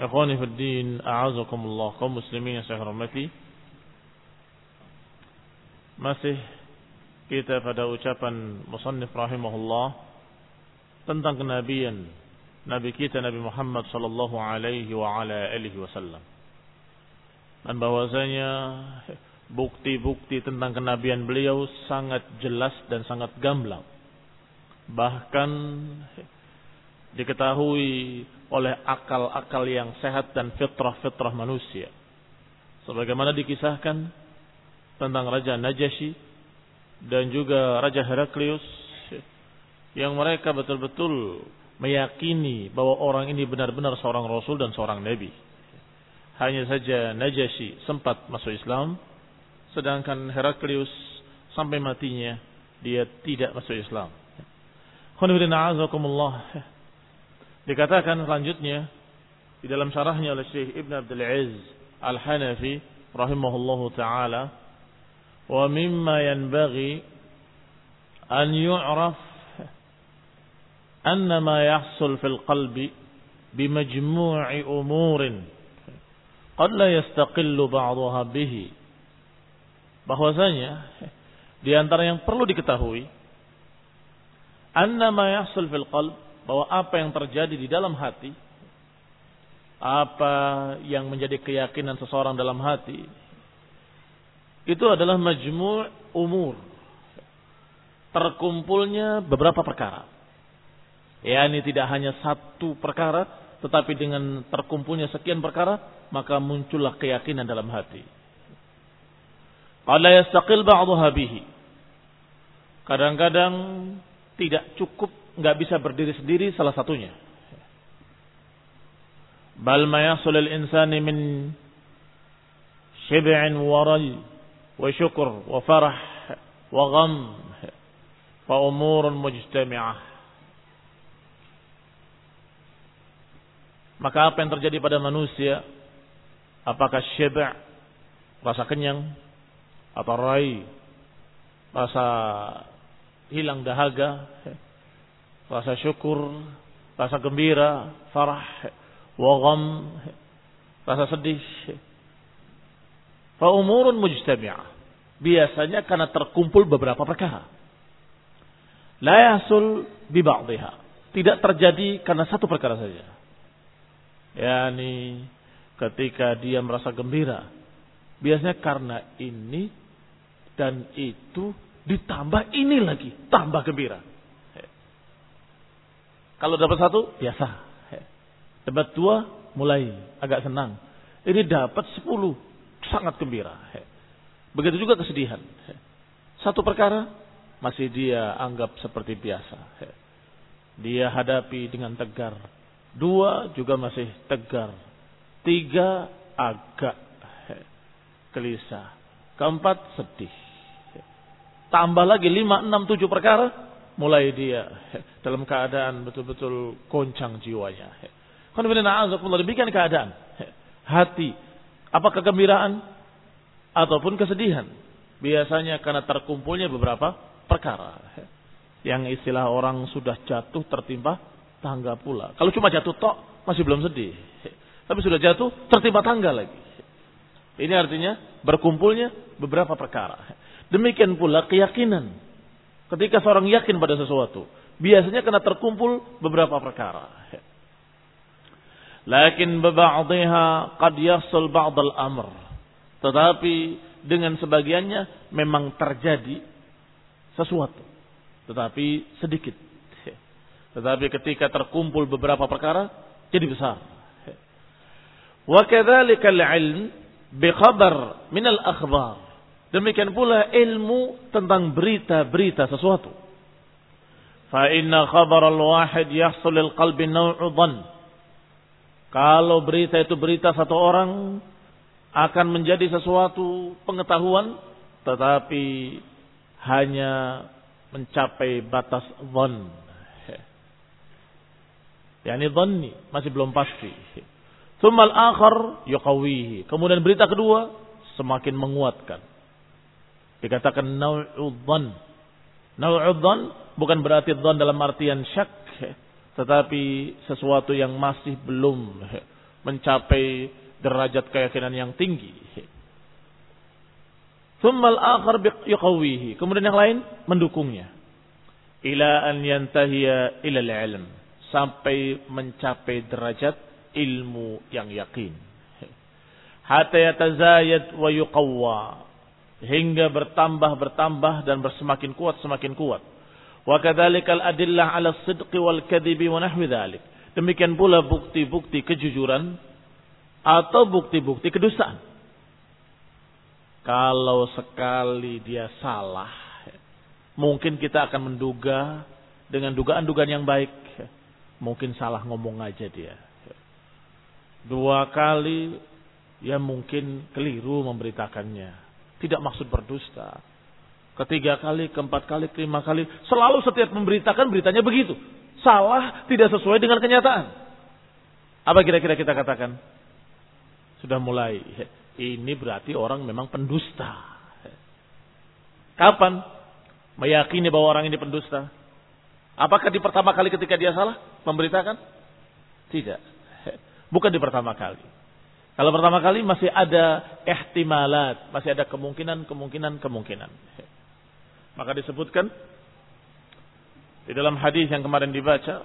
Ikhwani fi din, a'azakumullah kaum muslimin yang saya hormati. Masih kita pada ucapan musannif rahimahullah tentang kenabian nabi kita Nabi Muhammad sallallahu alaihi wa ala alihi wasallam. Dan bahwasanya bukti-bukti tentang kenabian beliau sangat jelas dan sangat gamblang. Bahkan diketahui oleh akal-akal yang sehat dan fitrah-fitrah manusia. Sebagaimana dikisahkan tentang Raja Najasyi dan juga Raja Heraklius yang mereka betul-betul meyakini bahwa orang ini benar-benar seorang rasul dan seorang nabi. Hanya saja Najasyi sempat masuk Islam sedangkan Heraklius sampai matinya dia tidak masuk Islam. Khonibina Dikatakan selanjutnya di dalam syarahnya oleh Syekh Ibn Abdul Aziz Al-Hanafi rahimahullahu taala wa mimma yanbaghi an yu'raf anna ma yahsul fil qalbi bimajmu'i umurin qad la yastaqillu ba'daha bihi bahwasanya di antara yang perlu diketahui anna ma yahsul fil qalbi bahwa apa yang terjadi di dalam hati, apa yang menjadi keyakinan seseorang dalam hati, itu adalah majmu' umur. Terkumpulnya beberapa perkara. Ya, ini tidak hanya satu perkara, tetapi dengan terkumpulnya sekian perkara, maka muncullah keyakinan dalam hati. Bihi. Kadang-kadang tidak cukup nggak bisa berdiri sendiri salah satunya. Bal ma yasul al-insani min shib'in wa ray wa syukr wa farah wa gham fa umurun mujtami'ah. Maka apa yang terjadi pada manusia? Apakah syiba' rasa kenyang atau rai rasa hilang dahaga rasa syukur, rasa gembira, farah, wagam, rasa sedih. Fa umurun mujtami'ah. Biasanya karena terkumpul beberapa perkara. La yasul bi ba'dihha. Tidak terjadi karena satu perkara saja. Yani ketika dia merasa gembira, biasanya karena ini dan itu ditambah ini lagi, tambah gembira. Kalau dapat satu, biasa. Dapat dua, mulai agak senang. Ini dapat sepuluh, sangat gembira. Begitu juga kesedihan. Satu perkara, masih dia anggap seperti biasa. Dia hadapi dengan tegar. Dua juga masih tegar. Tiga agak gelisah. Keempat sedih. Tambah lagi lima, enam, tujuh perkara. Mulai dia dalam keadaan betul-betul goncang jiwanya. Demikian keadaan. Hati. Apa kegembiraan? Ataupun kesedihan. Biasanya karena terkumpulnya beberapa perkara. Yang istilah orang sudah jatuh tertimpa tangga pula. Kalau cuma jatuh tok masih belum sedih. Tapi sudah jatuh tertimpa tangga lagi. Ini artinya berkumpulnya beberapa perkara. Demikian pula keyakinan. Ketika seorang yakin pada sesuatu, biasanya kena terkumpul beberapa perkara. Lakin beba'dihha qad yasul ba'dal amr. Tetapi dengan sebagiannya memang terjadi sesuatu. Tetapi sedikit. Tetapi ketika terkumpul beberapa perkara, jadi besar. Wa kadzalika khabar min al-akhbar. Demikian pula ilmu tentang berita-berita sesuatu. Fa inna khabar al-wahid yahsul lil qalbi naw'u dhann. Kalau berita itu berita satu orang akan menjadi sesuatu pengetahuan tetapi hanya mencapai batas dhann. Yani dhanni masih belum pasti. Tsummal akhar yuqawihi. Kemudian berita kedua semakin menguatkan. Dikatakan nau'u dhann. Nau'u dhann bukan berarti dhann dalam artian syak, tetapi sesuatu yang masih belum mencapai derajat keyakinan yang tinggi. Thummal akhar yuqawihi. Kemudian yang lain mendukungnya. Ila an yantahiya ila ilm. Sampai mencapai derajat ilmu yang yakin. Hatta yatazayad wa yuqawwa. Hingga bertambah, bertambah dan bersemakin kuat, semakin kuat. Wa kadzalikal adillah ala sidqi wal kadhibi wa nahwi dhalik. Demikian pula bukti-bukti kejujuran atau bukti-bukti kedustaan kalau sekali dia salah, mungkin kita akan menduga dengan dugaan-dugaan yang baik. Mungkin salah ngomong aja dia. Dua kali, ya mungkin keliru memberitakannya. Tidak maksud berdusta. Ketiga kali, keempat kali, kelima kali. Selalu setiap memberitakan beritanya begitu. Salah, tidak sesuai dengan kenyataan. Apa kira-kira kita katakan? Sudah mulai ini berarti orang memang pendusta. Kapan meyakini bahwa orang ini pendusta? Apakah di pertama kali ketika dia salah memberitakan? Tidak. Bukan di pertama kali. Kalau pertama kali masih ada ihtimalat, masih ada kemungkinan, kemungkinan, kemungkinan. Maka disebutkan di dalam hadis yang kemarin dibaca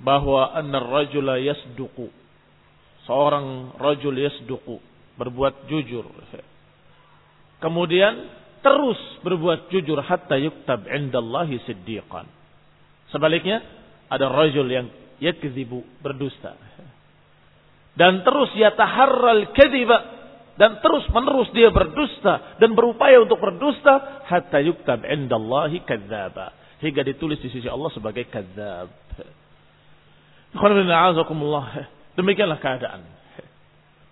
bahwa an rajula yasduqu seorang rajul yasduqu, berbuat jujur. Kemudian terus berbuat jujur hatta yuktab indallahi siddiqan. Sebaliknya ada rajul yang yakzibu, berdusta. Dan terus yataharral kadhiba dan terus menerus dia berdusta dan berupaya untuk berdusta hatta yuktab indallahi kadzdzaba hingga ditulis di sisi Allah sebagai kadzdzab. Demikianlah keadaan.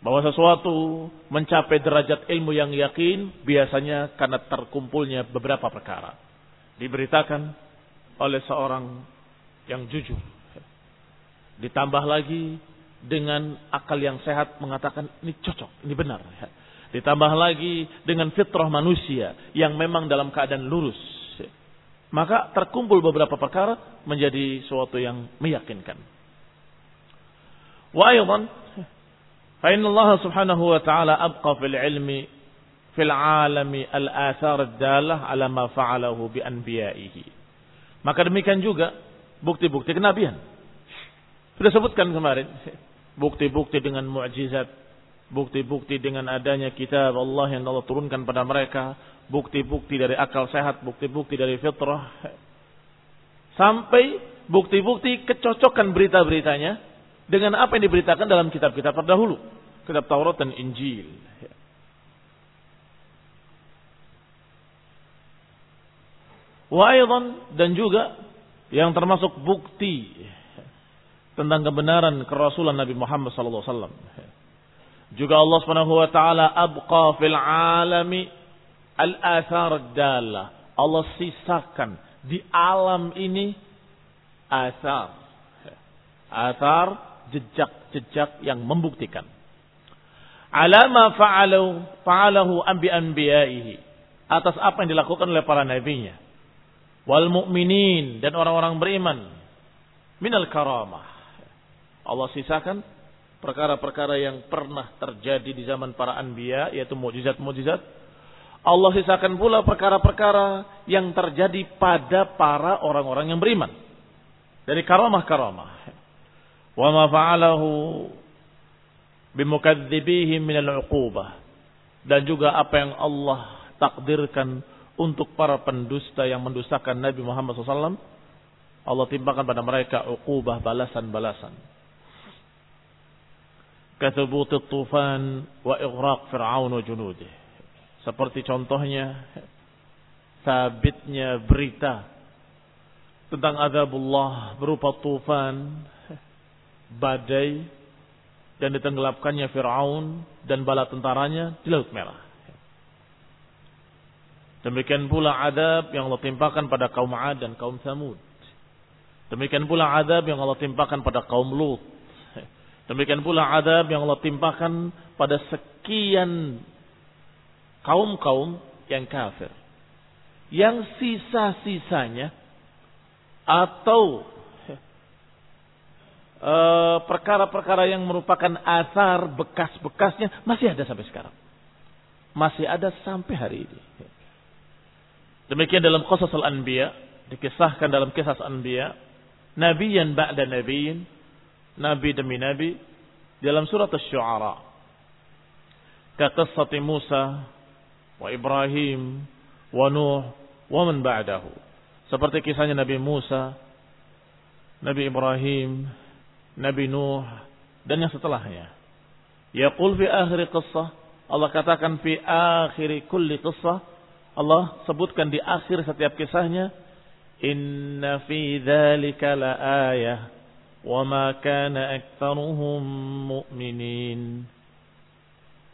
Bahwa sesuatu mencapai derajat ilmu yang yakin biasanya karena terkumpulnya beberapa perkara. Diberitakan oleh seorang yang jujur. Ditambah lagi dengan akal yang sehat mengatakan ini cocok, ini benar. Ya. Ditambah lagi dengan fitrah manusia yang memang dalam keadaan lurus. Maka terkumpul beberapa perkara menjadi suatu yang meyakinkan. Wa aydan fa inna Allah Subhanahu wa taala abqa fil ilmi fil alami al athar dalah ala ma fa'alahu bi anbiya'ihi. Maka demikian juga bukti-bukti kenabian. Sudah sebutkan kemarin bukti-bukti dengan mukjizat bukti-bukti dengan adanya kitab Allah yang Allah turunkan pada mereka bukti-bukti dari akal sehat bukti-bukti dari fitrah sampai bukti-bukti kecocokan berita-beritanya dengan apa yang diberitakan dalam kitab-kitab terdahulu, kitab Taurat dan Injil. Wa dan juga yang termasuk bukti tentang kebenaran kerasulan Nabi Muhammad sallallahu alaihi. Juga Allah Subhanahu wa taala abqa fil alami al-athar dalla. Allah sisakan di alam ini asar. Asar jejak-jejak yang membuktikan. Alama fa'alu fa'alahu anbi anbiya'ihi. Atas apa yang dilakukan oleh para nabinya. Wal mu'minin dan orang-orang beriman. Minal karamah. Allah sisakan perkara-perkara yang pernah terjadi di zaman para anbiya yaitu mujizat-mujizat Allah sisakan pula perkara-perkara yang terjadi pada para orang-orang yang beriman. Dari karamah-karamah. Wa ma fa'alahu bimukadzibihim min al-uqubah dan juga apa yang Allah takdirkan untuk para pendusta yang mendustakan Nabi Muhammad SAW Allah timpakan pada mereka uqubah balasan-balasan كثبوت الطوفان وإغراق فرعون وجنوده seperti contohnya sabitnya berita tentang azabullah berupa tufan badai dan ditenggelamkannya Fir'aun dan bala tentaranya di Laut Merah. Demikian pula adab yang Allah timpakan pada kaum Ad dan kaum Samud. Demikian pula adab yang Allah timpakan pada kaum Lut Demikian pula adab yang Allah timpakan pada sekian kaum-kaum yang kafir. Yang sisa-sisanya atau eh, perkara-perkara yang merupakan asar bekas-bekasnya masih ada sampai sekarang. Masih ada sampai hari ini. Demikian dalam qasas al-anbiya, dikisahkan dalam kisah al-anbiya, nabiyan ba'da nabiyin, nabi demi nabi dalam surat Asy-Syu'ara. Kaqissati Musa wa Ibrahim wa Nuh wa man ba'dahu. Seperti kisahnya Nabi Musa, Nabi Ibrahim, Nabi Nuh dan yang setelahnya. Yaqul fi akhir qissah Allah katakan fi akhir kulli qissah Allah sebutkan di akhir setiap kisahnya inna fi dzalika la ayah وَمَا كَانَ أَكْثَرُهُمْ مُؤْمِنِينَ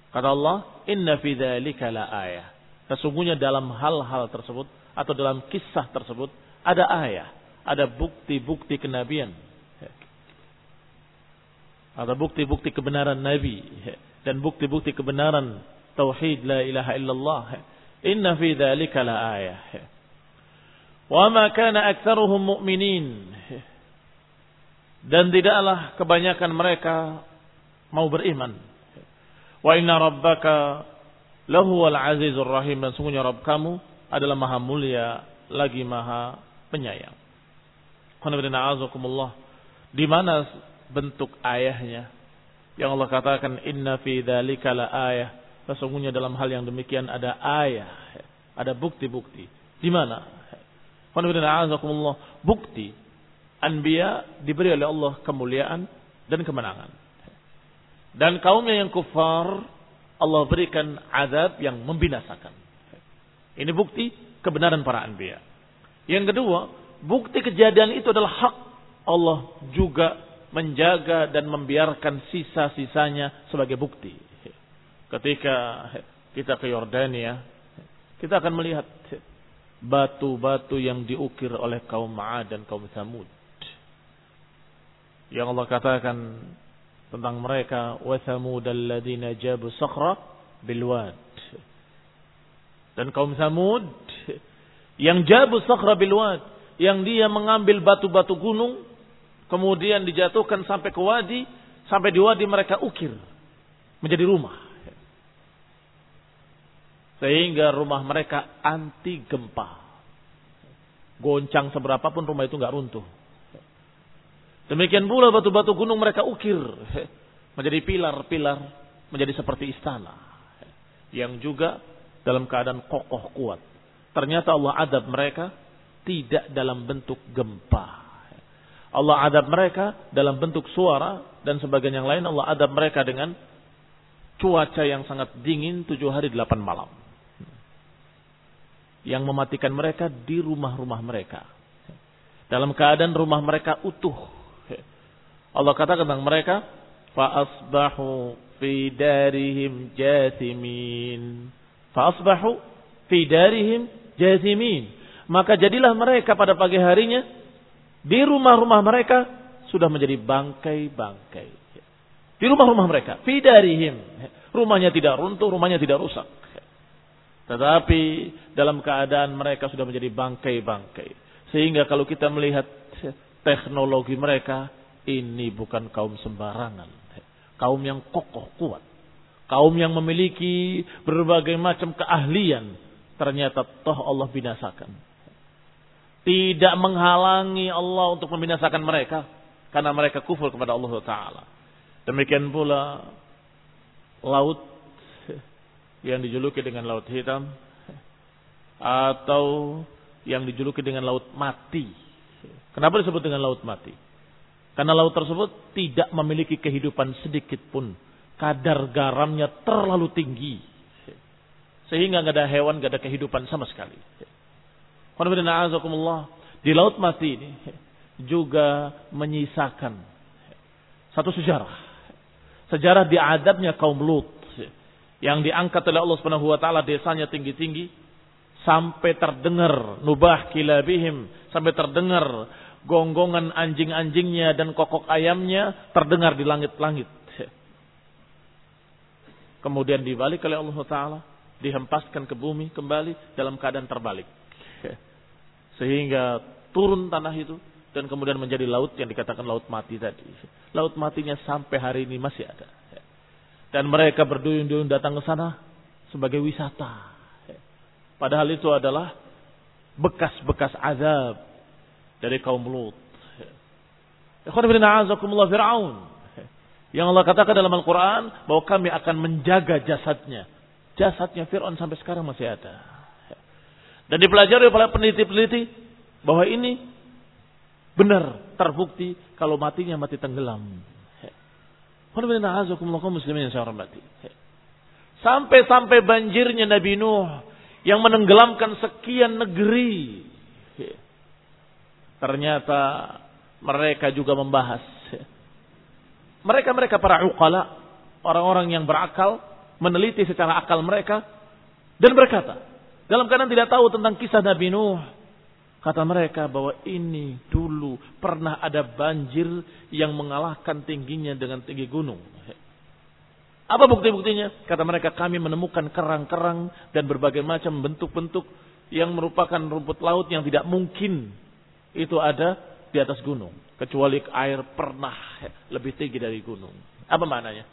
Kata Allah, "Inna fi dzalika laayah." Sesungguhnya dalam hal-hal tersebut atau dalam kisah tersebut ada ayah, ada bukti-bukti kenabian. Ada bukti-bukti kebenaran nabi dan bukti-bukti kebenaran tauhid la ilaha illallah. Inna fi dzalika laayah. Wa ma kana aktsaruhum mu'minin dan tidaklah kebanyakan mereka mau beriman. Wa inna rabbaka lahu al azizur rahim dan sungguhnya Rabb kamu adalah maha mulia lagi maha penyayang. Di mana bentuk ayahnya? Yang Allah katakan inna fi dzalika la ayah. Sesungguhnya dalam hal yang demikian ada ayah, ada bukti-bukti. Di mana? Bukti Anbiya diberi oleh Allah kemuliaan dan kemenangan. Dan kaumnya yang kufar, Allah berikan azab yang membinasakan. Ini bukti kebenaran para anbiya. Yang kedua, bukti kejadian itu adalah hak Allah juga menjaga dan membiarkan sisa-sisanya sebagai bukti. Ketika kita ke Yordania, kita akan melihat batu-batu yang diukir oleh kaum Ma'ad dan kaum Samud yang Allah katakan tentang mereka wa thamudal jabu sakhra bilwad. Dan kaum Samud yang jabu sakhra bilwad yang dia mengambil batu-batu gunung kemudian dijatuhkan sampai ke wadi sampai di wadi mereka ukir menjadi rumah. Sehingga rumah mereka anti gempa. Goncang seberapapun rumah itu nggak runtuh Demikian pula batu-batu gunung mereka ukir menjadi pilar-pilar, menjadi seperti istana yang juga dalam keadaan kokoh kuat. Ternyata Allah adab mereka tidak dalam bentuk gempa. Allah adab mereka dalam bentuk suara dan sebagian yang lain Allah adab mereka dengan cuaca yang sangat dingin tujuh hari delapan malam. yang mematikan mereka di rumah-rumah mereka. Dalam keadaan rumah mereka utuh. Allah katakan tentang mereka, fa asbahu fi darihim jathimin. Faasbahu fi darihim jathimin. Maka jadilah mereka pada pagi harinya di rumah-rumah mereka sudah menjadi bangkai-bangkai. Di rumah-rumah mereka, fi darihim. Rumahnya tidak runtuh, rumahnya tidak rusak. Tetapi dalam keadaan mereka sudah menjadi bangkai-bangkai. Sehingga kalau kita melihat teknologi mereka, ini bukan kaum sembarangan. Kaum yang kokoh kuat. Kaum yang memiliki berbagai macam keahlian. Ternyata toh Allah binasakan. Tidak menghalangi Allah untuk membinasakan mereka. Karena mereka kufur kepada Allah Ta'ala. Demikian pula laut yang dijuluki dengan laut hitam atau yang dijuluki dengan laut mati. Kenapa disebut dengan laut mati? Karena laut tersebut tidak memiliki kehidupan sedikit pun. Kadar garamnya terlalu tinggi. Sehingga nggak ada hewan, nggak ada kehidupan sama sekali. Di laut mati ini juga menyisakan satu sejarah. Sejarah diadabnya kaum Lut yang diangkat oleh Allah Subhanahu desanya tinggi-tinggi sampai terdengar nubah kilabihim sampai terdengar gonggongan anjing-anjingnya dan kokok ayamnya terdengar di langit-langit. Kemudian dibalik oleh Allah taala, dihempaskan ke bumi kembali dalam keadaan terbalik. Sehingga turun tanah itu dan kemudian menjadi laut yang dikatakan laut mati tadi. Laut matinya sampai hari ini masih ada. Dan mereka berduyun-duyun datang ke sana sebagai wisata. Padahal itu adalah bekas-bekas azab dari kaum Lut. Fir'aun. Yang Allah katakan dalam Al-Quran bahwa kami akan menjaga jasadnya. Jasadnya Fir'aun sampai sekarang masih ada. Dan dipelajari oleh peneliti-peneliti bahwa ini benar terbukti kalau matinya mati tenggelam. Sampai-sampai banjirnya Nabi Nuh yang menenggelamkan sekian negeri. Ternyata mereka juga membahas. Mereka-mereka para uqala, orang-orang yang berakal, meneliti secara akal mereka dan berkata, dalam keadaan tidak tahu tentang kisah Nabi Nuh, Kata mereka bahwa ini dulu pernah ada banjir yang mengalahkan tingginya dengan tinggi gunung. Apa bukti-buktinya? Kata mereka kami menemukan kerang-kerang dan berbagai macam bentuk-bentuk yang merupakan rumput laut yang tidak mungkin itu ada di atas gunung. Kecuali air pernah lebih tinggi dari gunung. Apa maknanya?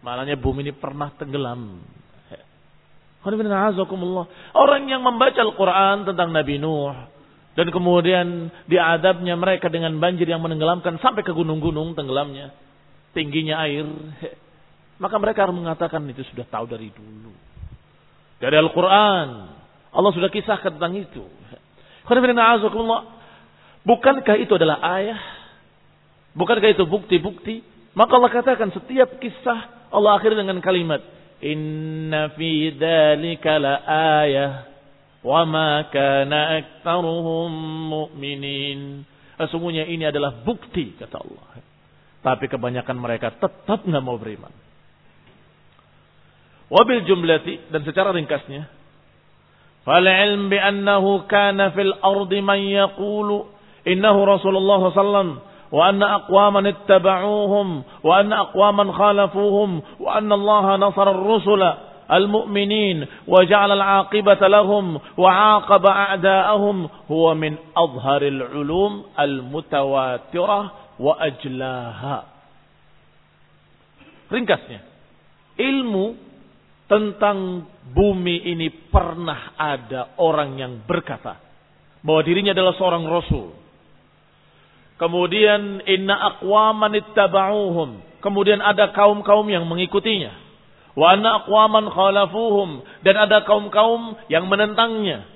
Maknanya bumi ini pernah tenggelam. Orang yang membaca Al-Quran tentang Nabi Nuh, dan kemudian diadabnya mereka dengan banjir yang menenggelamkan sampai ke gunung-gunung tenggelamnya. Tingginya air. Maka mereka harus mengatakan itu sudah tahu dari dulu. Dari Al-Quran. Allah sudah kisahkan tentang itu. Bukankah itu adalah ayah? Bukankah itu bukti-bukti? Maka Allah katakan setiap kisah Allah akhir dengan kalimat Inna fi dalika la ayah wa ma kana aktaruhum mu'minin. Sesungguhnya ini adalah bukti kata Allah. Tapi kebanyakan mereka tetap nggak mau beriman. Wabil jumlati dan secara ringkasnya, fal ilm bi annahu kana fil ardi man yaqulu اللَّهِ صَلَّى وسلم وأن أقواما اتبعوهم وأن أقواما خالفوهم وأن الله نصر الرسل المؤمنين وجعل العاقبة لهم وعاقب أعداءهم هو من أظهر العلوم المتواترة وأجلاها Ringkasnya, ilmu tentang bumi ini pernah ada orang yang berkata bahwa dirinya adalah seorang rasul. Kemudian inna aqwaman ittaba'uhum. Kemudian ada kaum-kaum yang mengikutinya. Wa anna aqwaman khalafuhum dan ada kaum-kaum yang menentangnya.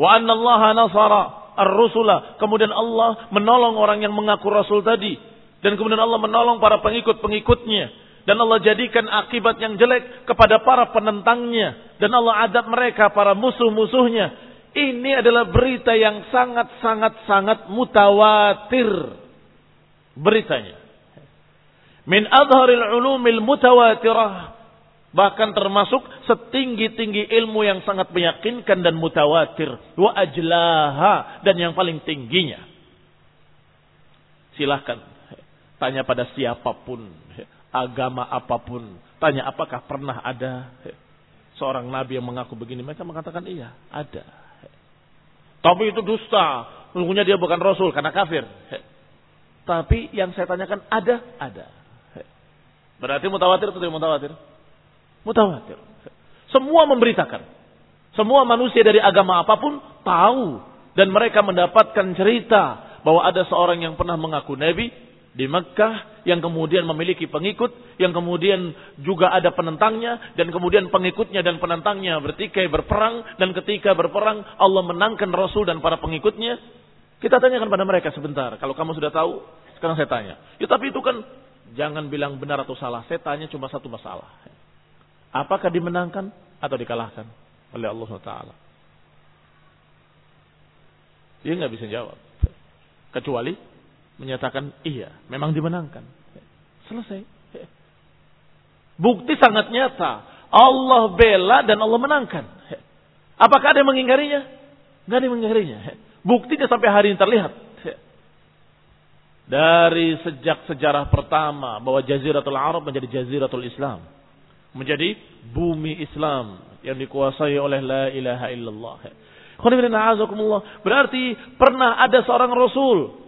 Wa anna Allah nasara ar-rusula. Kemudian Allah menolong orang yang mengaku rasul tadi dan kemudian Allah menolong para pengikut-pengikutnya dan Allah jadikan akibat yang jelek kepada para penentangnya dan Allah adab mereka para musuh-musuhnya. Ini adalah berita yang sangat-sangat-sangat mutawatir. Beritanya. Min adharil ulumil mutawatirah. Bahkan termasuk setinggi-tinggi ilmu yang sangat meyakinkan dan mutawatir. Wa ajlaha. Dan yang paling tingginya. Silahkan. Tanya pada siapa pun. Agama apa pun. Tanya apakah pernah ada seorang nabi yang mengaku begini. Mereka mengatakan iya ada tapi itu dusta. Sungguhnya dia bukan rasul karena kafir. Tapi yang saya tanyakan ada? Ada. Berarti mutawatir atau tidak mutawatir? Mutawatir. Semua memberitakan. Semua manusia dari agama apa pun tahu. Dan mereka mendapatkan cerita bahwa ada seorang yang pernah mengaku Nabi di Mekah yang kemudian memiliki pengikut, yang kemudian juga ada penentangnya, dan kemudian pengikutnya dan penentangnya bertikai berperang, dan ketika berperang Allah menangkan Rasul dan para pengikutnya. Kita tanyakan pada mereka sebentar, kalau kamu sudah tahu, sekarang saya tanya. Ya tapi itu kan jangan bilang benar atau salah, saya tanya cuma satu masalah. Apakah dimenangkan atau dikalahkan oleh Allah Taala? Dia nggak bisa jawab. Kecuali menyatakan iya, memang dimenangkan. Selesai. Bukti sangat nyata. Allah bela dan Allah menangkan. Apakah ada yang mengingkarinya? Nggak ada yang mengingkarinya. Buktinya sampai hari ini terlihat. Dari sejak sejarah pertama bahwa Jaziratul Arab menjadi Jaziratul Islam menjadi bumi Islam yang dikuasai oleh la ilaha illallah. Berarti pernah ada seorang rasul.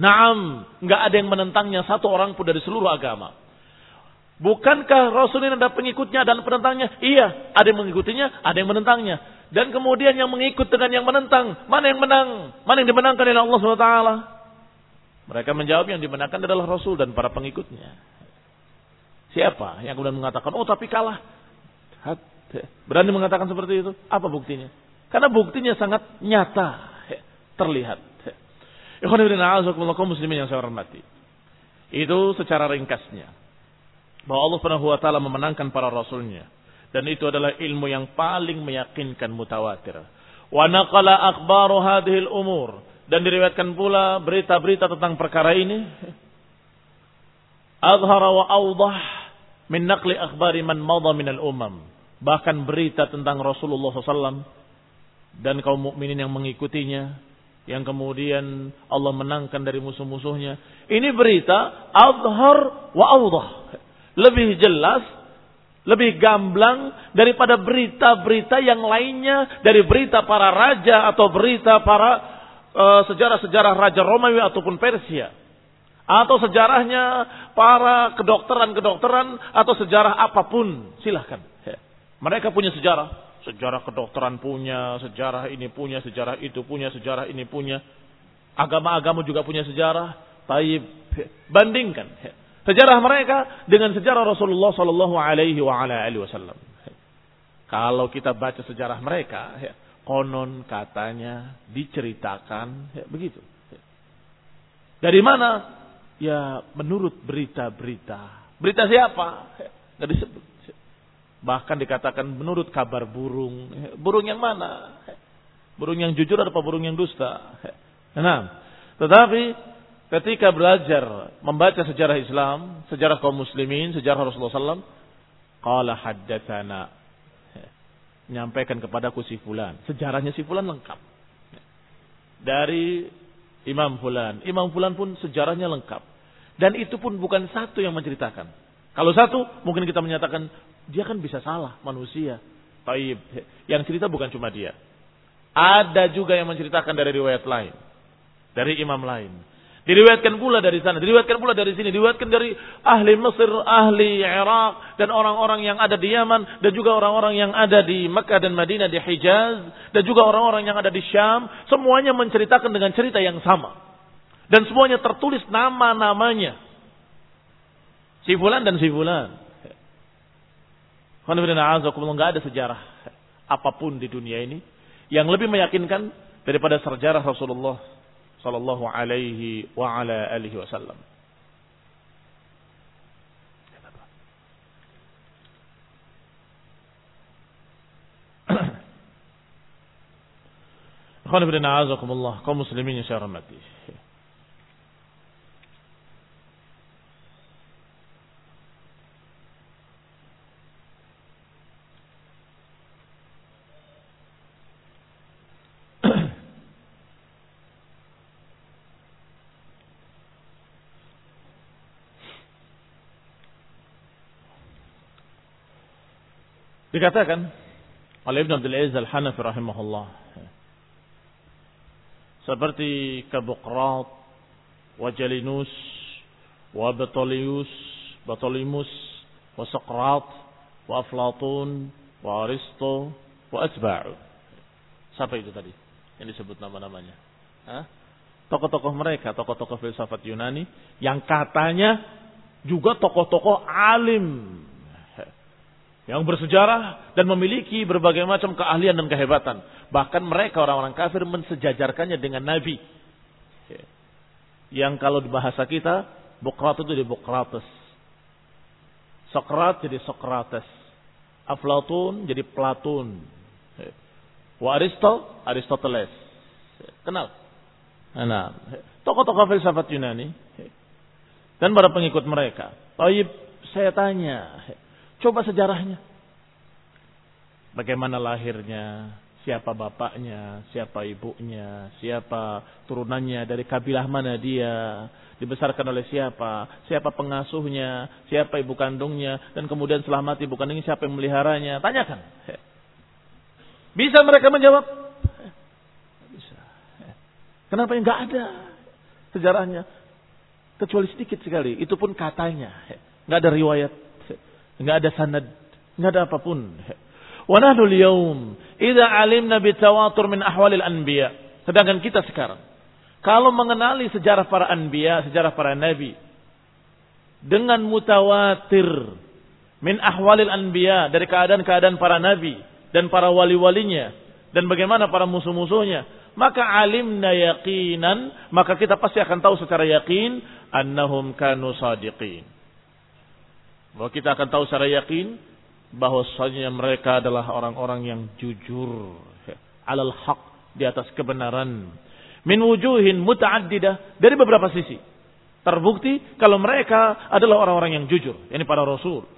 Naam, nggak ada yang menentangnya satu orang pun dari seluruh agama. Bukankah Rasul ini ada pengikutnya dan penentangnya? Iya, ada yang mengikutinya, ada yang menentangnya. Dan kemudian yang mengikut dengan yang menentang, mana yang menang? Mana yang dimenangkan oleh Allah SWT? Mereka menjawab yang dimenangkan adalah Rasul dan para pengikutnya. Siapa yang kemudian mengatakan, oh tapi kalah. Berani mengatakan seperti itu? Apa buktinya? Karena buktinya sangat nyata, terlihat. Muslimin yang saya hormati. Itu secara ringkasnya. Bahwa Allah Subhanahu wa taala memenangkan para rasulnya dan itu adalah ilmu yang paling meyakinkan mutawatir. Wa naqala akhbaru hadhil umur dan diriwayatkan pula berita-berita tentang perkara ini azhara wa awdah min naqli akhbari man madha min al-umam. Bahkan berita tentang Rasulullah SAW dan kaum mukminin yang mengikutinya yang kemudian Allah menangkan dari musuh-musuhnya. Ini berita azhar wa awdah. Lebih jelas, lebih gamblang daripada berita-berita yang lainnya dari berita para raja atau berita para eh, sejarah-sejarah uh, raja Romawi ataupun Persia atau sejarahnya para kedokteran-kedokteran atau sejarah apa pun, silahkan. Mereka punya sejarah, sejarah kedokteran punya, sejarah ini punya, sejarah itu punya, sejarah ini punya. Agama-agama juga punya sejarah. Taib, bandingkan sejarah mereka dengan sejarah Rasulullah Sallallahu Alaihi Wasallam. Kalau kita baca sejarah mereka, konon katanya diceritakan begitu. Dari mana Ya menurut berita-berita. Berita siapa? Disebut. Bahkan dikatakan menurut kabar burung. Burung yang mana? Burung yang jujur atau burung yang dusta? Nah, tetapi ketika belajar membaca sejarah Islam, sejarah kaum muslimin, sejarah Rasulullah SAW, qala haddatsana menyampaikan kepadaku si fulan. Sejarahnya si fulan lengkap. Dari Imam fulan. Imam fulan pun sejarahnya lengkap. Dan itu pun bukan satu yang menceritakan. Kalau satu, mungkin kita menyatakan, dia kan bisa salah, manusia. Taib. Yang cerita bukan cuma dia. Ada juga yang menceritakan dari riwayat lain. Dari imam lain. Diriwayatkan pula dari sana, diriwayatkan pula dari sini, diriwayatkan dari ahli Mesir, ahli Irak, dan orang-orang yang ada di Yaman, dan juga orang-orang yang ada di Mekah dan Madinah, di Hijaz, dan juga orang-orang yang ada di Syam, semuanya menceritakan dengan cerita yang sama. Dan semuanya tertulis nama-namanya. Si fulan dan si fulan. Nggak ada sejarah apa pun di dunia ini yang lebih meyakinkan daripada sejarah Rasulullah Sallallahu Alaihi wa ala alihi Wasallam. Khana bin A'azakumullah, kaum muslimin yang saya hormati. Dikatakan oleh Ibn Abdul Aziz Al-Hanafi rahimahullah seperti Kabukrat wa Jalinus wa Batolius Batolimus wa Sokrat wa Aflatun wa Aristo wa Asba'u siapa itu tadi yang disebut nama-namanya? Tokoh-tokoh mereka tokoh-tokoh filsafat Yunani yang katanya juga tokoh-tokoh alim yang bersejarah dan memiliki berbagai macam keahlian dan kehebatan. Bahkan mereka orang-orang kafir mensejajarkannya dengan Nabi. Yang kalau di bahasa kita, Bukrat itu di Bukrates. Sokrat jadi Sokrates. Aflatun jadi Platun. Wa Aristo, Aristoteles. Kenal? Nah, tokoh-tokoh filsafat Yunani dan para pengikut mereka. Taib, saya tanya, Coba sejarahnya. Bagaimana lahirnya, siapa bapaknya, siapa ibunya, siapa turunannya, dari kabilah mana dia, dibesarkan oleh siapa, siapa pengasuhnya, siapa ibu kandungnya, dan kemudian setelah mati ibu kandungnya siapa yang meliharanya. Tanyakan. Bisa mereka menjawab? Bisa. Kenapa yang nggak ada sejarahnya? Kecuali sedikit sekali. Itu pun katanya. Nggak ada riwayat Enggak ada sanad, enggak ada apa pun. Wa nahnu al-yawm idza alimna bitawatur min ahwalil anbiya. Sedangkan kita sekarang kalau mengenali sejarah para anbiya, sejarah para nabi dengan mutawatir min ahwalil anbiya dari keadaan-keadaan para nabi dan para wali-walinya dan bagaimana para musuh-musuhnya, maka alimna yaqinan, maka kita pasti akan tahu secara yakin annahum kanu sadiqin. Bahwa kita akan tahu secara yakin bahwasanya mereka adalah orang-orang yang jujur. Alal haq di atas kebenaran. Min wujuhin mutaaddidah dari beberapa sisi. Terbukti kalau mereka adalah orang-orang yang jujur yakni para rasul.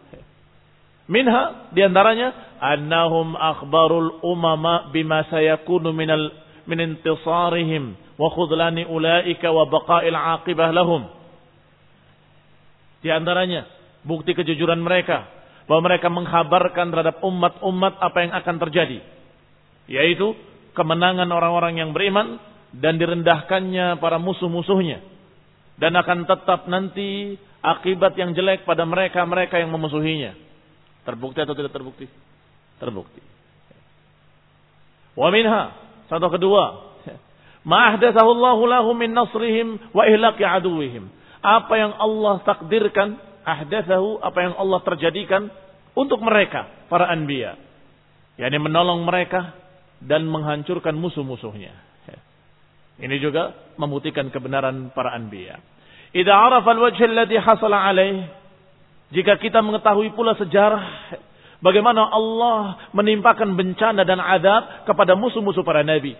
Minha di antaranya annahum akhbarul umama bima sayakunu minal min intisarihim wa khudlani ulaika wa baqa'il aqibah lahum. Di antaranya bukti kejujuran mereka. Bahwa mereka menghabarkan terhadap umat-umat apa yang akan terjadi. Yaitu kemenangan orang-orang yang beriman dan direndahkannya para musuh-musuhnya. Dan akan tetap nanti akibat yang jelek pada mereka-mereka yang memusuhinya. Terbukti atau tidak terbukti? Terbukti. Wa minha contoh kedua. Ma'ahdatsahu Allahu lahum min nasrihim wa ihlaqi aduwihim apa yang Allah takdirkan ahdathahu apa yang Allah terjadikan untuk mereka para anbiya. Yakni menolong mereka dan menghancurkan musuh-musuhnya. Ini juga membuktikan kebenaran para anbiya. Idza arafa al-wajh alladhi hasala alaih jika kita mengetahui pula sejarah bagaimana Allah menimpakan bencana dan adab kepada musuh-musuh para nabi.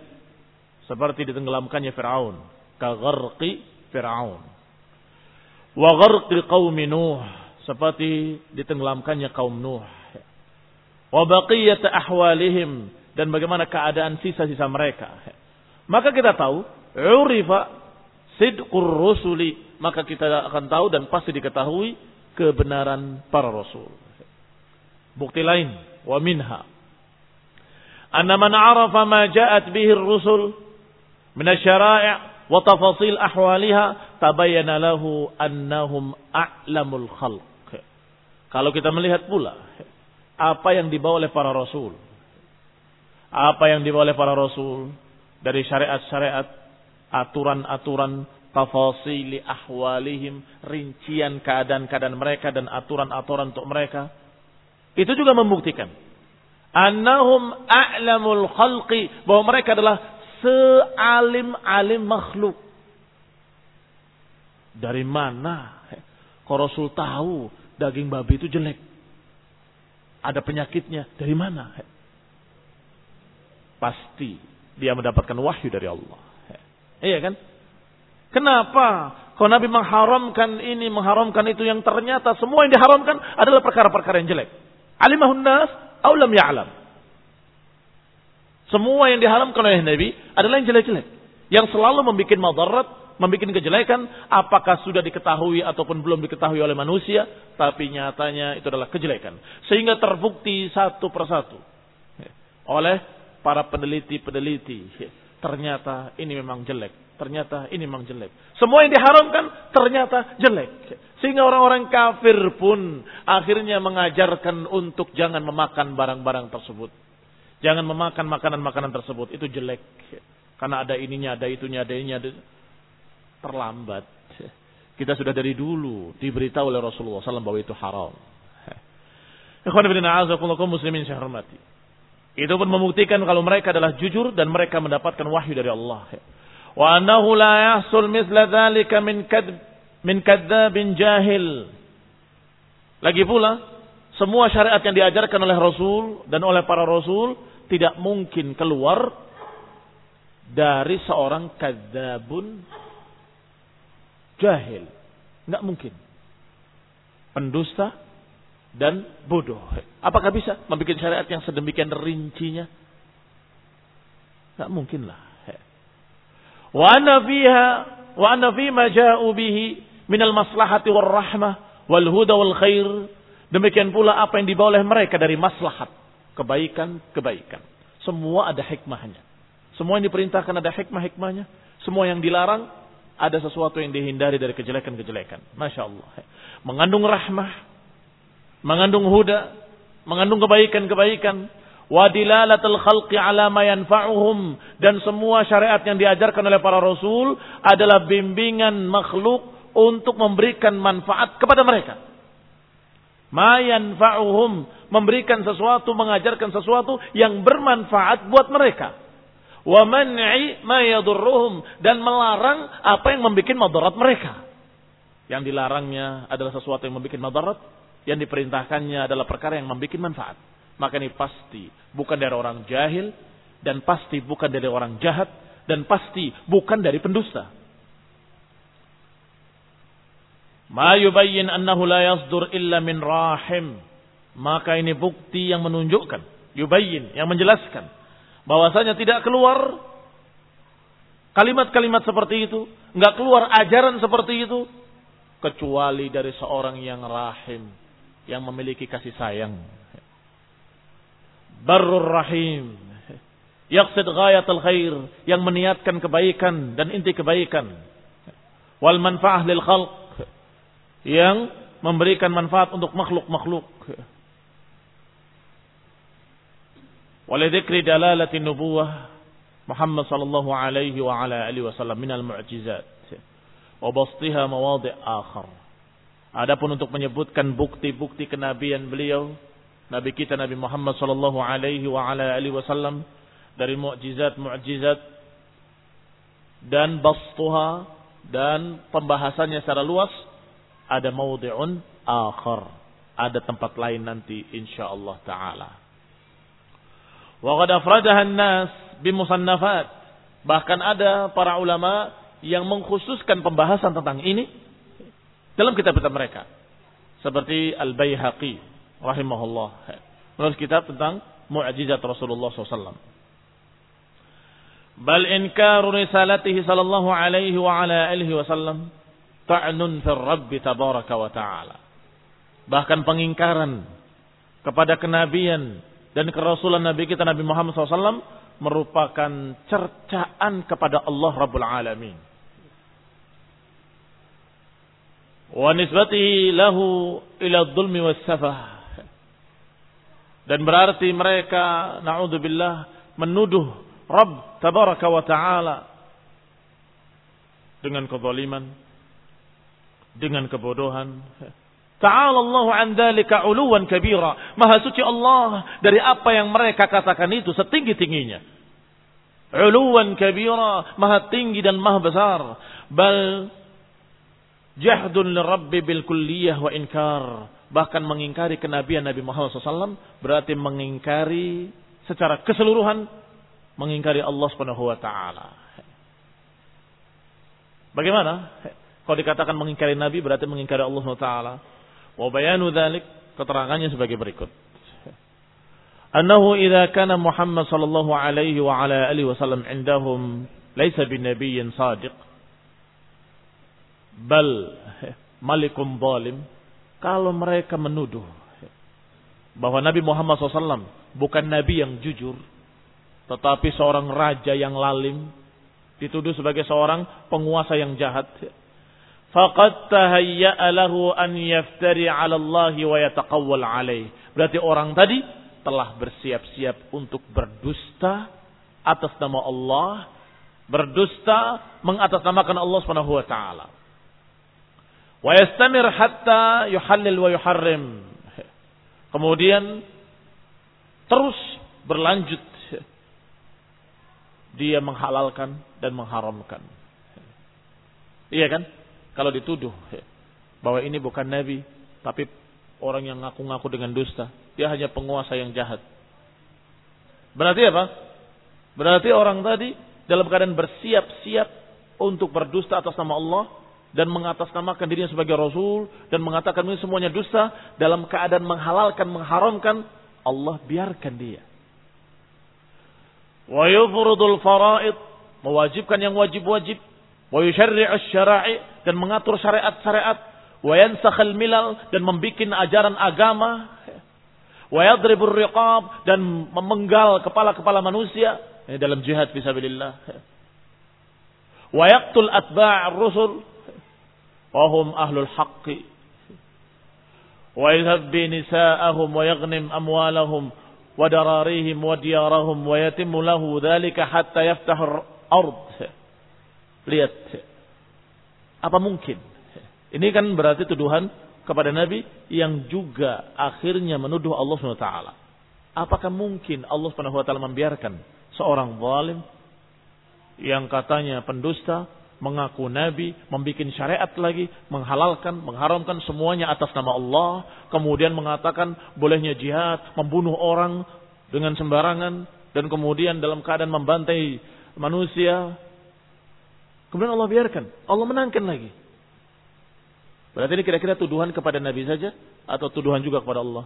Seperti ditenggelamkannya Firaun kagharqi Firaun wa gharqi qaumi Nuh seperti ditenggelamkannya kaum Nuh. Wa baqiyat ahwalihim dan bagaimana keadaan sisa-sisa mereka. Maka kita tahu urifa sidqur rusuli maka kita akan tahu dan pasti diketahui kebenaran para rasul. Bukti lain wa minha. Anna man arafa ma ja'at bihi ar-rusul min wa tafasil ahwaliha tabayyana lahu annahum a'lamul khalq. Kalau kita melihat pula apa yang dibawa oleh para rasul. Apa yang dibawa oleh para rasul dari syariat-syariat, aturan-aturan, tafasili ahwalihim, rincian keadaan-keadaan mereka dan aturan-aturan untuk mereka. Itu juga membuktikan annahum a'lamul khalqi bahwa mereka adalah sealim-alim makhluk. Dari mana? Kok Rasul tahu daging babi itu jelek? Ada penyakitnya. Dari mana? Pasti dia mendapatkan wahyu dari Allah. Iya kan? Kenapa? Kalau Nabi mengharamkan ini, mengharamkan itu yang ternyata semua yang diharamkan adalah perkara-perkara yang jelek. Alimahun nas, aulam ya'lam. Semua yang diharamkan oleh Nabi adalah yang jelek-jelek. Yang selalu membuat madarat, membuat kejelekan, apakah sudah diketahui ataupun belum diketahui oleh manusia, tapi nyatanya itu adalah kejelekan. Sehingga terbukti satu persatu oleh para peneliti-peneliti. Ternyata ini memang jelek. Ternyata ini memang jelek. Semua yang diharamkan ternyata jelek. Sehingga orang-orang kafir pun akhirnya mengajarkan untuk jangan memakan barang-barang tersebut. Jangan memakan makanan-makanan tersebut. Itu jelek. Karena ada ininya, ada itunya, ada ininya. Ada... Terlambat. Kita sudah dari dulu diberitahu oleh Rasulullah SAW bahwa itu haram. Muslimin. Itu pun membuktikan kalau mereka adalah jujur dan mereka mendapatkan wahyu dari Allah. Wa annahu la yahsul mithla dhalika min kadb min kadzabin jahil. Lagi pula, semua syariat yang diajarkan oleh Rasul dan oleh para Rasul tidak mungkin keluar dari seorang kadzabun jahil. Enggak mungkin. Pendusta dan bodoh. Apakah bisa membuat syariat yang sedemikian rincinya? Tak mungkin lah. Wa anna fiha wa anna fi ma ja'u bihi min al maslahati wal rahmah wal huda wal khair. Demikian pula apa yang dibawa oleh mereka dari maslahat, kebaikan-kebaikan. Semua ada hikmahnya. Semua yang diperintahkan ada hikmah-hikmahnya. Semua yang dilarang ada sesuatu yang dihindari dari kejelekan-kejelekan. Masya Allah. Mengandung rahmah, mengandung huda, mengandung kebaikan-kebaikan, wadilalatul khalqi ala dan semua syariat yang diajarkan oleh para rasul adalah bimbingan makhluk untuk memberikan manfaat kepada mereka. Ma yanfa'uhum memberikan sesuatu, mengajarkan sesuatu yang bermanfaat buat mereka. Wa man'i ma yadurruhum dan melarang apa yang membuat madarat mereka. Yang dilarangnya adalah sesuatu yang membuat madarat, yang diperintahkannya adalah perkara yang membuat manfaat. Maka ini pasti bukan dari orang jahil dan pasti bukan dari orang jahat dan pasti bukan dari pendusta. Ma yubayyin annahu la yasdur illa min rahim. Maka ini bukti yang menunjukkan, yubayyin, yang menjelaskan bahwasanya tidak keluar kalimat-kalimat seperti itu, enggak keluar ajaran seperti itu kecuali dari seorang yang rahim, yang memiliki kasih sayang. Barur rahim. Yaqsid ghayatul khair. Yang meniatkan kebaikan dan inti kebaikan. Wal manfaah lil khalq. Yang memberikan manfaat untuk makhluk-makhluk. Walidhikri dalalati nubuwah Muhammad sallallahu alaihi wa ala alihi wasallam minal mu'jizat. Wa bastiha mawadi' akhar. Adapun untuk menyebutkan bukti-bukti kenabian beliau, Nabi kita Nabi Muhammad sallallahu alaihi wa ala alihi wasallam dari mukjizat-mukjizat dan bastuha dan pembahasannya secara luas ada maudhi'un akhar. Ada tempat lain nanti insyaallah taala. Wa qad afradaha an-nas bimusannafat. Bahkan ada para ulama yang mengkhususkan pembahasan tentang ini dalam kitab-kitab mereka. Seperti Al-Baihaqi rahimahullah. Menulis kitab tentang mu'jizat Rasulullah SAW. Bal inkaru risalatihi sallallahu alaihi wa ala alihi wasallam ta'nun fil Rabbi tabaraka wa ta'ala. Bahkan pengingkaran kepada kenabian dan kerasulan Nabi kita Nabi Muhammad SAW merupakan cercaan kepada Allah Rabbul Alamin. wa nisbatihi lahu ila dhulmi dan berarti mereka naudzubillah menuduh Rabb tabaraka wa taala dengan kezaliman dengan kebodohan Ta'ala Allah an dzalika 'uluwan kabira. Maha suci Allah dari apa yang mereka katakan itu setinggi-tingginya. 'Uluwan kabira, maha tinggi dan maha besar. Bal jahdun lirabbi bil kulliyah wa inkar. Bahkan mengingkari kenabian Nabi Muhammad SAW berarti mengingkari secara keseluruhan mengingkari Allah Subhanahu wa taala. Bagaimana? Kalau dikatakan mengingkari Nabi berarti mengingkari Allah Subhanahu wa. Wa bayanu dzalik keterangannya sebagai berikut. Annahu idza kana Muhammad sallallahu alaihi wa ala alihi wasallam indahum laisa binabiyyin sadiq bal malikum zalim kalau mereka menuduh bahwa Nabi Muhammad SAW bukan Nabi yang jujur tetapi seorang raja yang lalim dituduh sebagai seorang penguasa yang jahat faqad tahayya'a lahu an yaftari 'ala Allah wa yataqawwal 'alaih berarti orang tadi telah bersiap-siap untuk berdusta atas nama Allah berdusta mengatasnamakan Allah Subhanahu wa taala wa yastamir hatta yuhallil wa yuharrim kemudian terus berlanjut dia menghalalkan dan mengharamkan. Iya kan? Kalau dituduh bahwa ini bukan nabi, tapi orang yang ngaku-ngaku dengan dusta, dia hanya penguasa yang jahat. Berarti apa? Berarti orang tadi dalam keadaan bersiap-siap untuk berdusta atas nama Allah dan mengatasnamakan dirinya sebagai rasul dan mengatakan ini semuanya dusta dalam keadaan menghalalkan, mengharamkan, Allah biarkan dia wa yufrudul faraid mewajibkan yang wajib-wajib wa yusyarri'u syara'i dan mengatur syariat-syariat. Wa yansakhal milal dan membikin ajaran agama. Wa yadribur riqab dan memenggal kepala-kepala manusia. Dalam jihad fisabilillah wa yaqtul atba'ar rusul. Wa hum ahlul haqqi. Wa yadhhabbi nisa'ahum wa yaghnim amwalahum wa dararihim wa diyarahum wa yatimmu lahu dhalika hatta yaftahu ardh lihat apa mungkin ini kan berarti tuduhan kepada Nabi yang juga akhirnya menuduh Allah SWT apakah mungkin Allah SWT membiarkan seorang zalim yang katanya pendusta mengaku nabi, membuat syariat lagi, menghalalkan, mengharamkan semuanya atas nama Allah, kemudian mengatakan bolehnya jihad, membunuh orang dengan sembarangan dan kemudian dalam keadaan membantai manusia. Kemudian Allah biarkan. Allah menangkan lagi. Berarti ini kira-kira tuduhan kepada Nabi saja atau tuduhan juga kepada Allah?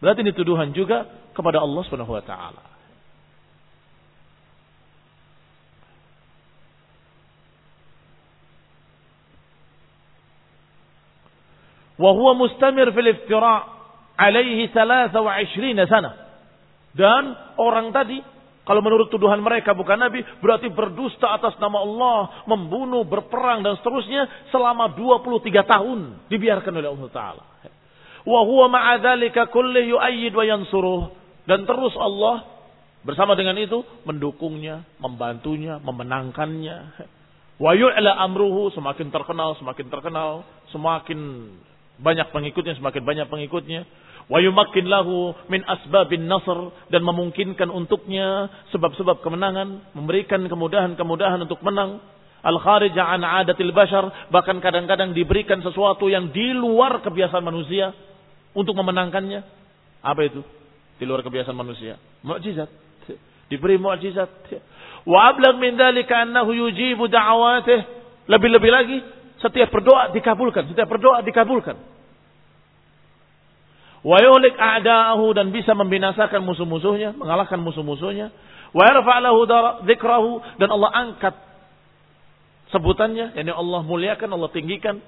Berarti ini tuduhan juga kepada Allah Subhanahu wa taala. Mustamir fil iftira' alaihi 23 sana. Dan orang tadi kalau menurut tuduhan mereka bukan nabi berarti berdusta atas nama Allah, membunuh, berperang dan seterusnya selama 23 tahun dibiarkan oleh Allah taala. Wa huwa ma'a dzalika kulli yu'ayyid wa yansuruh dan terus Allah bersama dengan itu mendukungnya, membantunya, memenangkannya. Wa yu'la amruhu semakin terkenal, semakin terkenal, semakin banyak pengikutnya semakin banyak pengikutnya wa yumakkin lahu min asbabin nasr. Dan memungkinkan untuknya sebab-sebab kemenangan. Memberikan kemudahan-kemudahan untuk menang. Al kharija an adatil bashar. Bahkan kadang-kadang diberikan sesuatu yang di luar kebiasaan manusia untuk memenangkannya. Apa itu? Di luar kebiasaan manusia. Mukjizat. Diberi mukjizat. Wa ablag min dzalika annahu yujibu da'awatih. Lebih-lebih lagi setiap berdoa dikabulkan, setiap berdoa dikabulkan. Wa yuhlik a'da'ahu dan bisa membinasakan musuh-musuhnya, mengalahkan musuh-musuhnya. Wa yarfa'lahu dzikrahu dan Allah angkat sebutannya, yakni Allah muliakan, Allah tinggikan.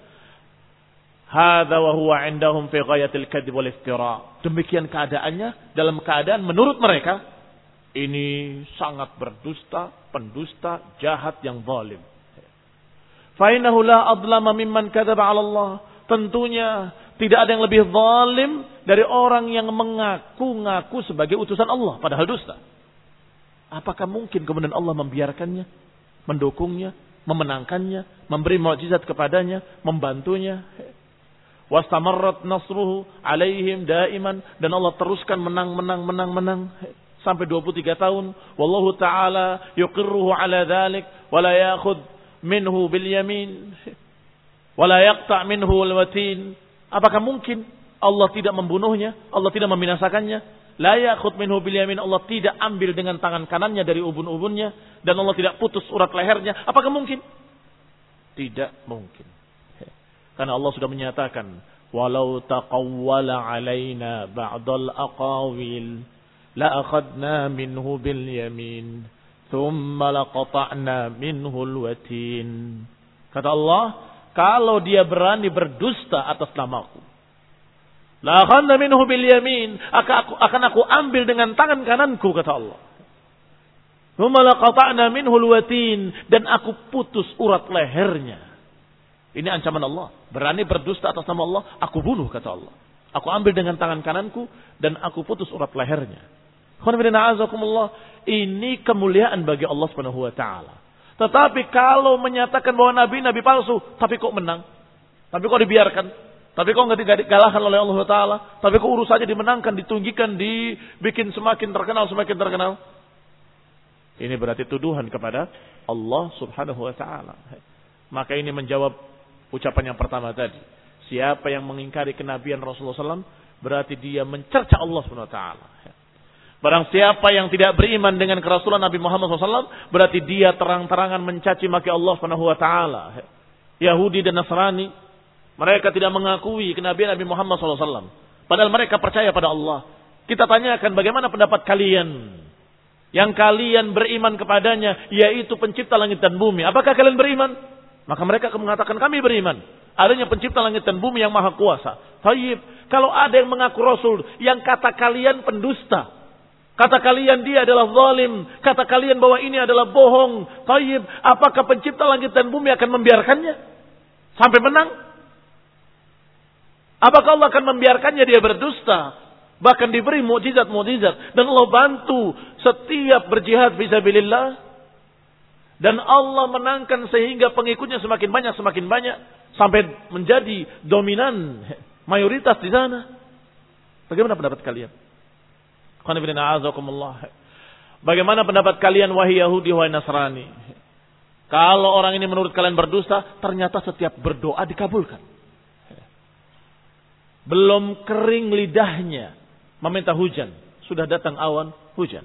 Hadza wa huwa 'indahum fi ghayatil kadzib wal iftira. Demikian keadaannya dalam keadaan menurut mereka ini sangat berdusta, pendusta, jahat yang zalim. Fainahu la adlama mimman kadzaba 'ala Allah. Tentunya tidak ada yang lebih zalim dari orang yang mengaku-ngaku sebagai utusan Allah padahal dusta. Apakah mungkin kemudian Allah membiarkannya, mendukungnya, memenangkannya, memberi mukjizat kepadanya, membantunya? Wastamarrat nasruhu alaihim daiman dan Allah teruskan menang menang menang menang sampai 23 tahun. Wallahu taala yuqirruhu ala dzalik wa la ya'khudh minhu bil yamin wala yaqta' minhu wal watin apakah mungkin Allah tidak membunuhnya Allah tidak membinasakannya La yakhud minhu bil yamin. Allah tidak ambil dengan tangan kanannya dari ubun-ubunnya dan Allah tidak putus urat lehernya. Apakah mungkin? Tidak mungkin. Karena Allah sudah menyatakan, "Walau taqawwala alaina ba'dal aqawil la akhadna minhu bil yamin, thumma laqata'na minhu al-watin." Kata Allah, kalau dia berani berdusta atas namaku, La akhadna minhu bil yamin. Akan aku, akan aku ambil dengan tangan kananku kata Allah. Thumma laqata'na minhu watin dan aku putus urat lehernya. Ini ancaman Allah. Berani berdusta atas nama Allah, aku bunuh kata Allah. Aku ambil dengan tangan kananku dan aku putus urat lehernya. Ini kemuliaan bagi Allah Subhanahu wa taala. Tetapi kalau menyatakan bahwa nabi nabi palsu, tapi kok menang? Tapi kok dibiarkan? Tapi kok nggak dikalahkan oleh Allah Taala? Tapi kok urusannya dimenangkan, ditunggikan, dibikin semakin terkenal, semakin terkenal? Ini berarti tuduhan kepada Allah Subhanahu Wa Taala. Maka ini menjawab ucapan yang pertama tadi. Siapa yang mengingkari kenabian Rasulullah SAW berarti dia mencerca Allah Subhanahu Wa Taala. Barang siapa yang tidak beriman dengan kerasulan Nabi Muhammad SAW berarti dia terang-terangan mencaci maki Allah Subhanahu Wa Taala. Yahudi dan Nasrani mereka tidak mengakui kenabian Nabi Muhammad SAW. Padahal mereka percaya pada Allah. Kita tanyakan bagaimana pendapat kalian. Yang kalian beriman kepadanya. Yaitu pencipta langit dan bumi. Apakah kalian beriman? Maka mereka akan mengatakan kami beriman. Adanya pencipta langit dan bumi yang maha kuasa. Tayyib. Kalau ada yang mengaku Rasul. Yang kata kalian pendusta. Kata kalian dia adalah zalim. Kata kalian bahwa ini adalah bohong. Tayyib. Apakah pencipta langit dan bumi akan membiarkannya? Sampai menang? Apakah Allah akan membiarkannya dia berdusta? Bahkan diberi mujizat-mujizat. Dan Allah bantu setiap berjihad visabilillah. Dan Allah menangkan sehingga pengikutnya semakin banyak, semakin banyak. Sampai menjadi dominan mayoritas di sana. Bagaimana pendapat kalian? Bagaimana pendapat kalian wahai Yahudi wahai Nasrani? Kalau orang ini menurut kalian berdosa, ternyata setiap berdoa dikabulkan. Belum kering lidahnya meminta hujan, sudah datang awan hujan.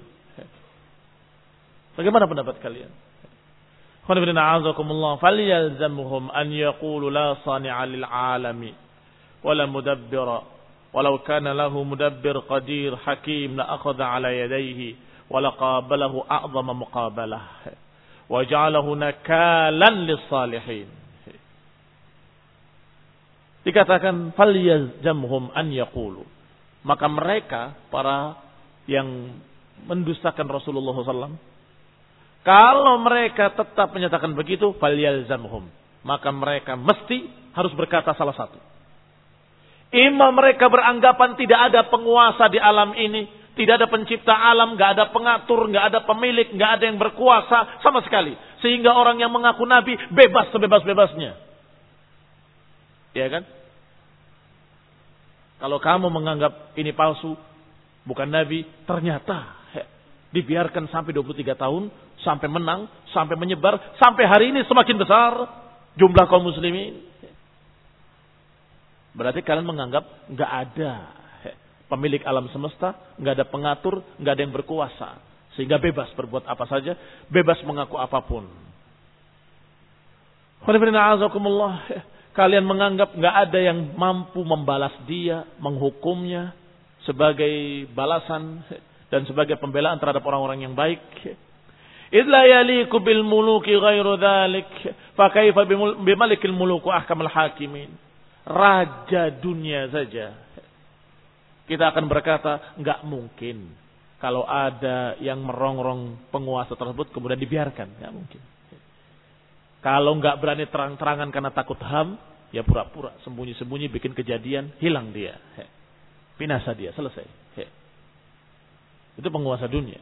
Bagaimana pendapat kalian? Khonibina a'azakumullah falyalzamhum an yaqulu la sani'a lil alami walla mudabbira walau kana lahu mudabbir qadir hakim la akhadha ala yadayhi wa laqabalahu a'zama muqabalah. Wa ja'alahu nakalan lis-salihin. Dikatakan falyazamhum an yaqulu. Maka mereka para yang mendustakan Rasulullah SAW kalau mereka tetap menyatakan begitu maka mereka mesti harus berkata salah satu. Imam mereka beranggapan tidak ada penguasa di alam ini. Tidak ada pencipta alam, nggak ada pengatur, nggak ada pemilik, nggak ada yang berkuasa sama sekali. Sehingga orang yang mengaku nabi bebas sebebas-bebasnya. Ya kan? Kalau kamu menganggap ini palsu, bukan nabi, ternyata he, dibiarkan sampai 23 tahun, sampai menang, sampai menyebar, sampai hari ini semakin besar jumlah kaum muslimin. Berarti kalian menganggap nggak ada pemilik alam semesta, nggak ada pengatur, nggak ada yang berkuasa, sehingga bebas berbuat apa saja, bebas mengaku apa pun. Kalian menganggap nggak ada yang mampu membalas dia, menghukumnya sebagai balasan dan sebagai pembelaan terhadap orang-orang yang baik. Idla yaliku bil muluki ghairu dhalik. Fakaifa bimalikil muluku hakimin. Raja dunia saja. Kita akan berkata, nggak mungkin. Kalau ada yang merongrong penguasa tersebut kemudian dibiarkan. Nggak mungkin. Kalau nggak berani terang-terangan karena takut ham, ya pura-pura sembunyi-sembunyi bikin kejadian, hilang dia. Binasa dia, selesai. Itu penguasa dunia.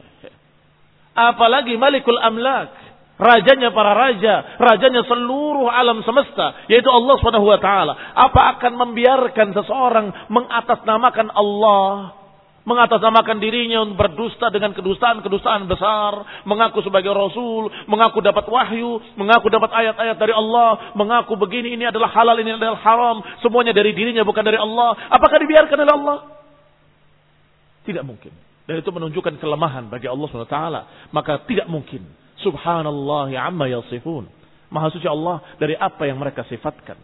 Apalagi Malikul Amlak, rajanya para raja, rajanya seluruh alam semesta, yaitu Allah Subhanahu wa taala. Apa akan membiarkan seseorang mengatasnamakan Allah mengatasnamakan dirinya untuk berdusta dengan kedustaan-kedustaan besar, mengaku sebagai rasul, mengaku dapat wahyu, mengaku dapat ayat-ayat dari Allah, mengaku begini ini adalah halal, ini adalah haram, semuanya dari dirinya bukan dari Allah. Apakah dibiarkan oleh Allah? Tidak mungkin. Dan itu menunjukkan kelemahan bagi Allah SWT. Maka tidak mungkin. Subhanallah amma yasifun. Maha suci Allah dari apa yang mereka sifatkan.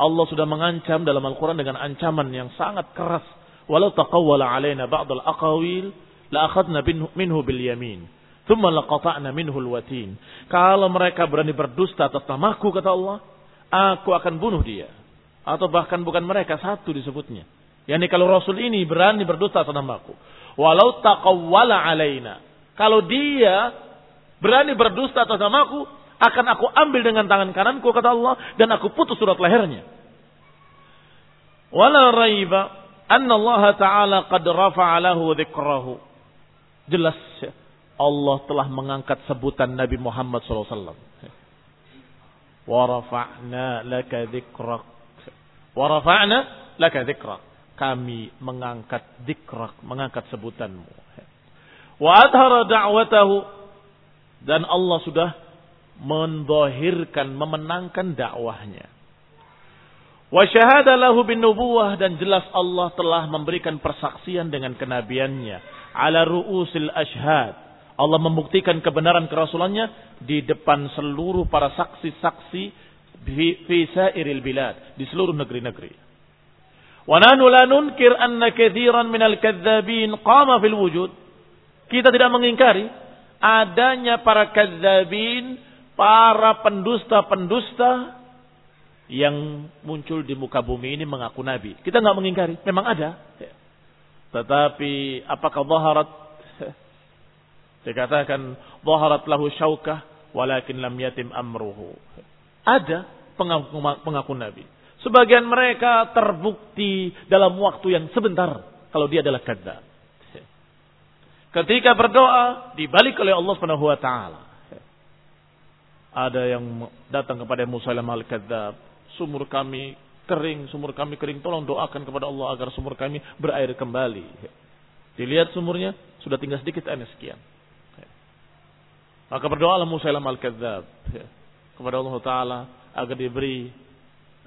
Allah sudah mengancam dalam Al-Quran dengan ancaman yang sangat keras. Walau taqawwala alaina ba'dal aqawil la akhadna minhu bil yamin. Thumma laqata'na minhu al-watin. Kalau mereka berani berdusta atas namaku kata Allah, aku akan bunuh dia. Atau bahkan bukan mereka satu disebutnya. Yani kalau Rasul ini berani berdusta atas namaku. Walau taqawwala alaina. Kalau dia berani berdusta atas namaku, akan aku ambil dengan tangan kananku kata Allah dan aku putus surat lehernya. Wala raiba anna Allah taala qad rafa'a lahu dzikrahu. Jelas Allah telah mengangkat sebutan Nabi Muhammad SAW. Wa rafa'na laka dzikrak. Wa rafa'na laka dzikrak. Kami mengangkat dzikrak, mengangkat sebutanmu. Wa adhara da'watahu dan Allah sudah mendahirkan, memenangkan dakwahnya. Wa syahada lahu bin nubuwah dan jelas Allah telah memberikan persaksian dengan kenabiannya ala ru'usil ashhad. Allah membuktikan kebenaran kerasulannya di depan seluruh para saksi-saksi fi sairil bilad, di seluruh negeri-negeri. Wa nanu la nunkir anna katsiran minal kadzabin qama fil wujud. Kita tidak mengingkari adanya para kadzabin para pendusta-pendusta yang muncul di muka bumi ini mengaku nabi. Kita nggak mengingkari, memang ada. Tetapi apakah zaharat dikatakan zaharat lahu syaukah walakin lam yatim amruhu. Ada pengaku, pengaku nabi. Sebagian mereka terbukti dalam waktu yang sebentar kalau dia adalah kadzab. Ketika berdoa dibalik oleh Allah Subhanahu wa taala. Ada yang datang kepada Musa al-Kadzab. Sumur kami kering, sumur kami kering. Tolong doakan kepada Allah agar sumur kami berair kembali. Dilihat sumurnya, sudah tinggal sedikit air sekian. Maka berdoalah Musa al-Kadzab kepada Allah Ta'ala agar diberi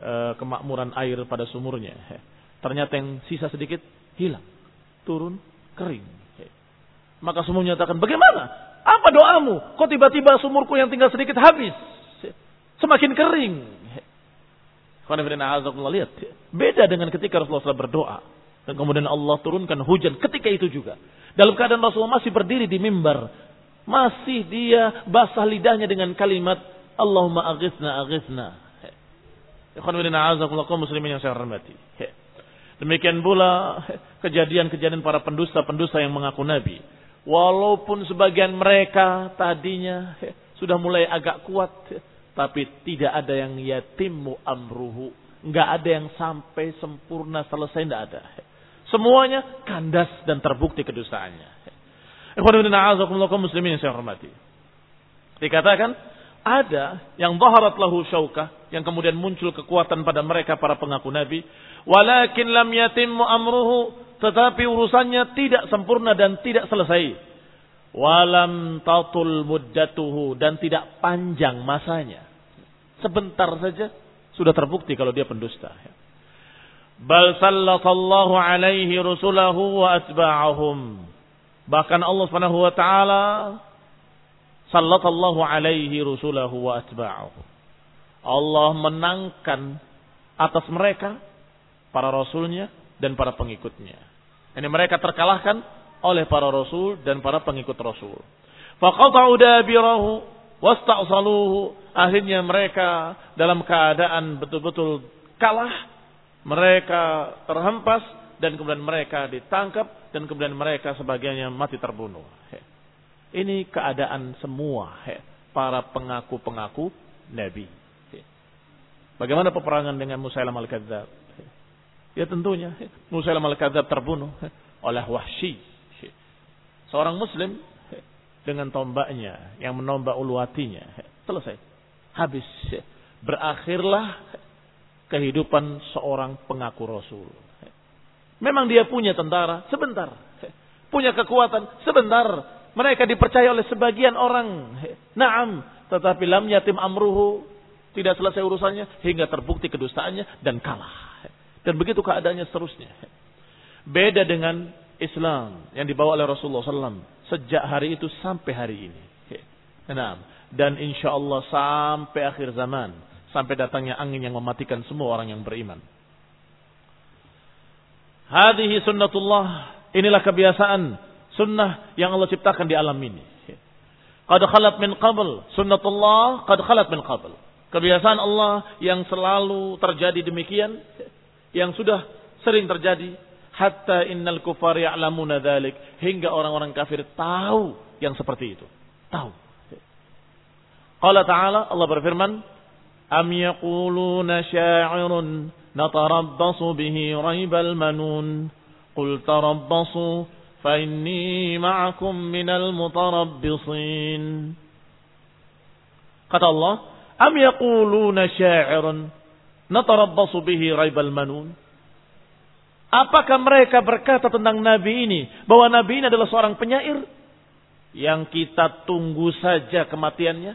uh, kemakmuran air pada sumurnya. Ternyata yang sisa sedikit hilang, turun, kering. Maka semua menyatakan, bagaimana? Apa doamu? Kok tiba-tiba sumurku yang tinggal sedikit habis? Semakin kering. Lihat. Beda dengan ketika Rasulullah SAW berdoa. Dan kemudian Allah turunkan hujan ketika itu juga. Dalam keadaan Rasulullah masih berdiri di mimbar. Masih dia basah lidahnya dengan kalimat Allahumma aghithna aghithna. muslimin yang saya hormati. Demikian pula kejadian-kejadian para pendusta-pendusta yang mengaku nabi. Walaupun sebagian mereka tadinya sudah mulai agak kuat, tapi tidak ada yang yatimu amruhu. Nggak ada yang sampai sempurna selesai, nggak ada. Semuanya kandas dan terbukti kedustaannya. muslimin saya hormati. Dikatakan, ada yang zaharat lahu syaukah, yang kemudian muncul kekuatan pada mereka para pengaku Nabi. Walakin lam yatimmu amruhu, tetapi urusannya tidak sempurna dan tidak selesai. Walam tatul muddatuhu dan tidak panjang masanya. Sebentar saja sudah terbukti kalau dia pendusta. Bal sallatallahu alaihi rusulahu wa atba'ahum. Bahkan Allah Subhanahu wa taala sallatallahu alaihi rusulahu wa atba'ahum. Allah menangkan atas mereka para rasulnya dan para pengikutnya. Ini mereka terkalahkan oleh para rasul dan para pengikut rasul. Faqata'u dabirahu wasta'saluhu. Akhirnya mereka dalam keadaan betul-betul kalah. Mereka terhempas dan kemudian mereka ditangkap dan kemudian mereka sebagiannya mati terbunuh. Ini keadaan semua para pengaku-pengaku Nabi. Bagaimana peperangan dengan Musailam al-Kadzab? Ya tentunya Musailam al-Kadzab terbunuh oleh Wahsy. Seorang muslim dengan tombaknya yang menombak ulu hatinya. Selesai. Habis. Berakhirlah kehidupan seorang pengaku Rasul. Memang dia punya tentara sebentar. Punya kekuatan sebentar. Mereka dipercaya oleh sebagian orang. Naam. Tetapi lam yatim amruhu. Tidak selesai urusannya hingga terbukti kedustaannya dan kalah. Dan begitu keadaannya seterusnya. Beda dengan Islam yang dibawa oleh Rasulullah SAW sejak hari itu sampai hari ini. Dan insya Allah sampai akhir zaman, sampai datangnya angin yang mematikan semua orang yang beriman. Hadihi sunnatullah, inilah kebiasaan sunnah yang Allah ciptakan di alam ini. Qad khalat min qabl, sunnatullah qad khalat min qabl. Kebiasaan Allah yang selalu terjadi demikian, yang sudah sering terjadi hatta innal kufar ya'lamuna dzalik hingga orang-orang kafir tahu yang seperti itu. Tahu. Qala ta'ala Allah berfirman, "Am yaquluna sya'irun natarabbasu bihi raibal manun." Qul tarabbasu fa inni ma'akum minal mutarabbisin. Kata Allah, "Am yaquluna sya'irun natarabbasu bihi raibal manun?" Apakah mereka berkata tentang Nabi ini bahwa Nabi ini adalah seorang penyair yang kita tunggu saja kematiannya?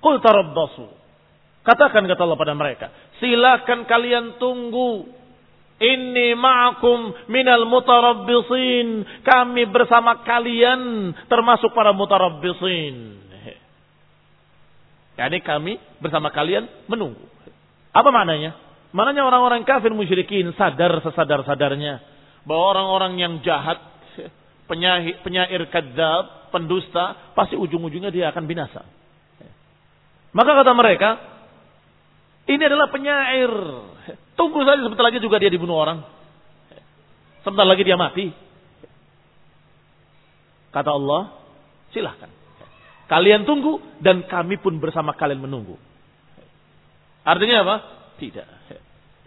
Qul tarabbasu. Katakan kata Allah pada mereka, silakan kalian tunggu. Inni ma'akum minal mutarabbisin. Kami bersama kalian termasuk para mutarabbisin. Yani kami bersama kalian menunggu. Apa maknanya? Mananya orang-orang kafir musyrikin sadar sesadar-sadarnya bahwa orang-orang yang jahat, penyair, penyair kadzab, pendusta, pasti ujung-ujungnya dia akan binasa. Maka kata mereka, ini adalah penyair. Tunggu saja sebentar lagi juga dia dibunuh orang. Sebentar lagi dia mati. Kata Allah, silahkan. Kalian tunggu dan kami pun bersama kalian menunggu. Artinya apa? Tidak.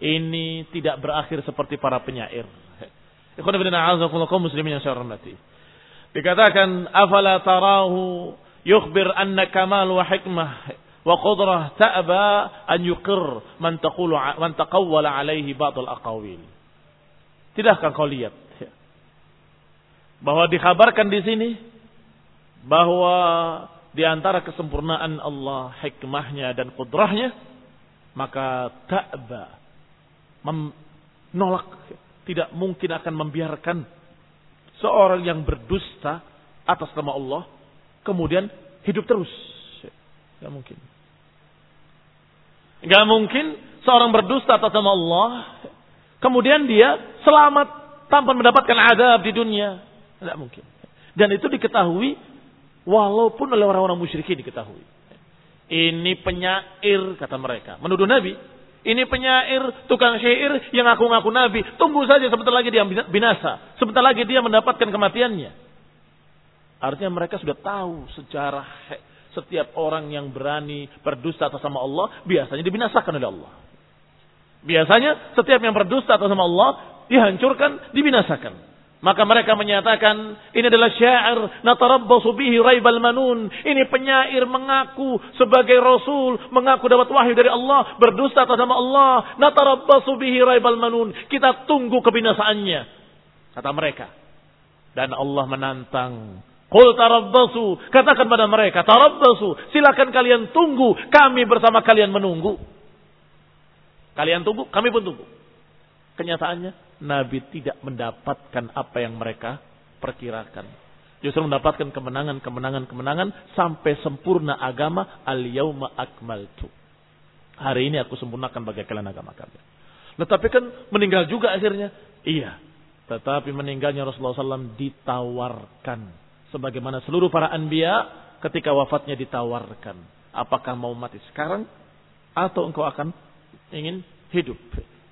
Ini tidak berakhir seperti para penyair. Muslimin yang. Dikatakan afala tarahu yukhbir anna kamal wa hikmah wa qudrah ta'ba an yuqir man taqulu man taqawwala alaihi ba'd al-aqawil. Tidakkah kau lihat bahwa dikhabarkan di sini bahwa di antara kesempurnaan Allah, hikmahnya dan kudrahnya, maka ta'ba menolak, tidak mungkin akan membiarkan seorang yang berdusta atas nama Allah kemudian hidup terus. Gak mungkin. Gak mungkin seorang berdusta atas nama Allah kemudian dia selamat tanpa mendapatkan adab di dunia. Tidak mungkin. Dan itu diketahui walaupun oleh orang-orang musyrikin diketahui. Ini penyair kata mereka. Menuduh Nabi. Ini penyair, tukang syair yang ngaku-ngaku nabi. Tunggu saja sebentar lagi dia binasa. Sebentar lagi dia mendapatkan kematiannya. Artinya mereka sudah tahu sejarah setiap orang yang berani berdusta atas nama Allah biasanya dibinasakan oleh Allah. Biasanya setiap yang berdusta atas nama Allah dihancurkan, dibinasakan. Maka mereka menyatakan ini adalah syair natarabbasu bihi raibal manun. Ini penyair mengaku sebagai rasul, mengaku dapat wahyu dari Allah, berdusta atas nama Allah. Natarabbasu bihi raibal manun. Kita tunggu kebinasaannya. Kata mereka. Dan Allah menantang. Qul tarabbasu. Katakan pada mereka, tarabbasu. Silakan kalian tunggu, kami bersama kalian menunggu. Kalian tunggu, kami pun tunggu. Kenyataannya Nabi tidak mendapatkan apa yang mereka perkirakan. Justru mendapatkan kemenangan, kemenangan, kemenangan sampai sempurna agama al-yauma akmaltu. Hari ini aku sempurnakan bagi kalian agama kami. Tetapi kan meninggal juga akhirnya. Iya. Tetapi meninggalnya Rasulullah SAW ditawarkan. Sebagaimana seluruh para anbiya ketika wafatnya ditawarkan. Apakah mau mati sekarang? Atau engkau akan ingin hidup?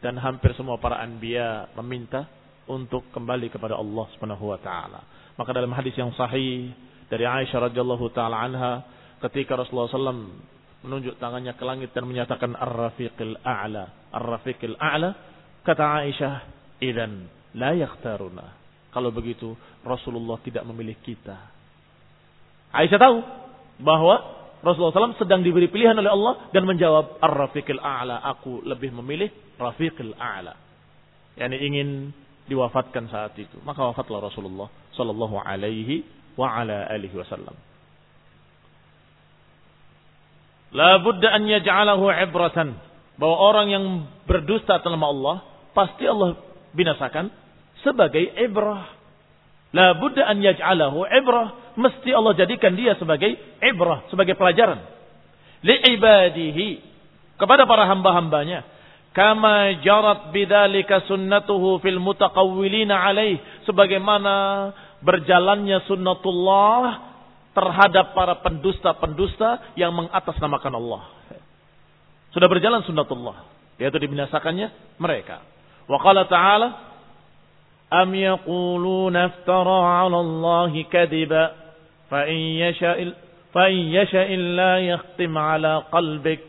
Dan hampir semua para anbiya meminta untuk kembali kepada Allah Subhanahu wa taala. Maka dalam hadis yang sahih dari Aisyah radhiyallahu taala anha ketika Rasulullah SAW menunjuk tangannya ke langit dan menyatakan Ar-Rafiqil A'la, Ar-Rafiqil A'la, kata Aisyah, "Idan la yakhtaruna." Kalau begitu Rasulullah tidak memilih kita. Aisyah tahu bahwa Rasulullah SAW sedang diberi pilihan oleh Allah dan menjawab Ar-Rafiqil A'la. Aku lebih memilih Rafiqil A'la. Yani ingin diwafatkan saat itu. Maka wafatlah Rasulullah Sallallahu Alaihi wa ala alihi wasallam. La budda an yaj'alahu ibratan. Bahwa orang yang berdusta atas nama Allah, pasti Allah binasakan sebagai ibrah. La budda an yaj'alahu ibrah. Mesti Allah jadikan dia sebagai ibrah, sebagai pelajaran. Li'ibadihi. Kepada para hamba-hambanya. Kama jarat bidalika sunnatuhu fil mutaqawwilina alaih. Sebagaimana berjalannya sunnatullah terhadap para pendusta-pendusta yang mengatasnamakan Allah. Sudah berjalan sunnatullah. Yaitu dibinasakannya mereka. Wa qala ta'ala. Iftara ala Allah kadiba. Fa in yasha'il fa in yasha'illa yakhtim ala qalbik.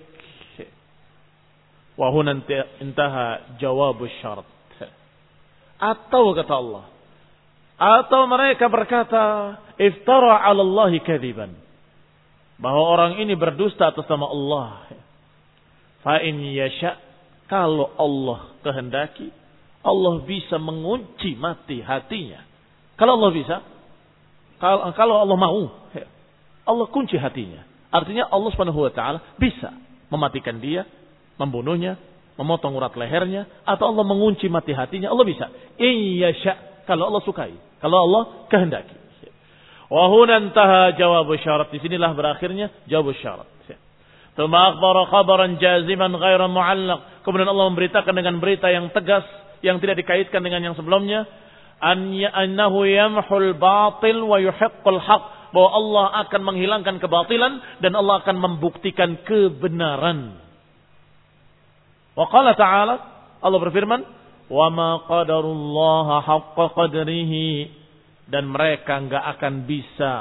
Wa huna intaha jawab syarat. Atau kata Allah. Atau mereka berkata, iftara 'ala Allah kadiban. Bahwa orang ini berdusta atas nama Allah. Fa in yasha kalau Allah kehendaki, Allah bisa mengunci mati hatinya. Kalau Allah bisa, kalau, Allah mau, Allah kunci hatinya. Artinya Allah Subhanahu wa taala bisa mematikan dia, membunuhnya, memotong urat lehernya atau Allah mengunci mati hatinya, Allah bisa. In yasha kalau Allah sukai, kalau Allah kehendaki. Wahunan taha jawab syarat. Di sinilah berakhirnya jawab syarat. Tuma akhbara khabaran jaziman ghaira mu'allaq. Kemudian Allah memberitakan dengan berita yang tegas yang tidak dikaitkan dengan yang sebelumnya an annahu yamhul batil wa yuhiqqul haq bahwa Allah akan menghilangkan kebatilan dan Allah akan membuktikan kebenaran. Wa qala ta'ala Allah berfirman, "Wa ma qadarullaha haqqa qadrihi" dan mereka enggak akan bisa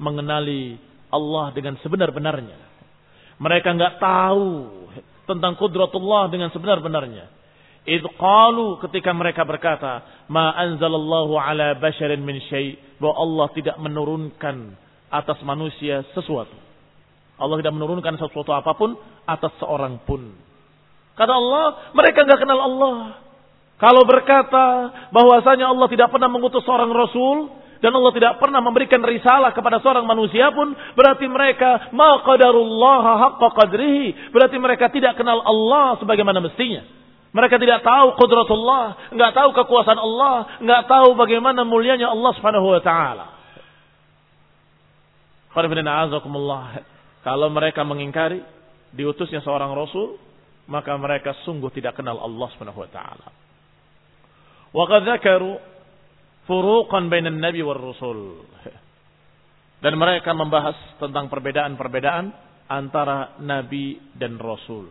mengenali Allah dengan sebenar-benarnya. Mereka enggak tahu tentang kudratullah dengan sebenar-benarnya. Idh qalu ketika mereka berkata, "Ma anzalallahu ala basharin min syai" bahwa Allah tidak menurunkan atas manusia sesuatu. Allah tidak menurunkan sesuatu apa pun atas seorang pun. Kata Allah, mereka enggak kenal Allah. Kalau berkata bahwasanya Allah tidak pernah mengutus seorang rasul dan Allah tidak pernah memberikan risalah kepada seorang manusia pun berarti mereka ma qadarullah haqqa qadrihi berarti mereka tidak kenal Allah sebagaimana mestinya mereka tidak tahu kudratullah, nggak tahu kekuasaan Allah, nggak tahu bagaimana mulianya Allah Subhanahu wa taala. Kalau mereka mengingkari diutusnya seorang rasul, maka mereka sungguh tidak kenal Allah Subhanahu wa taala. Wa qad furuqan bainan nabi war rasul. Dan mereka membahas tentang perbedaan-perbedaan antara nabi dan rasul.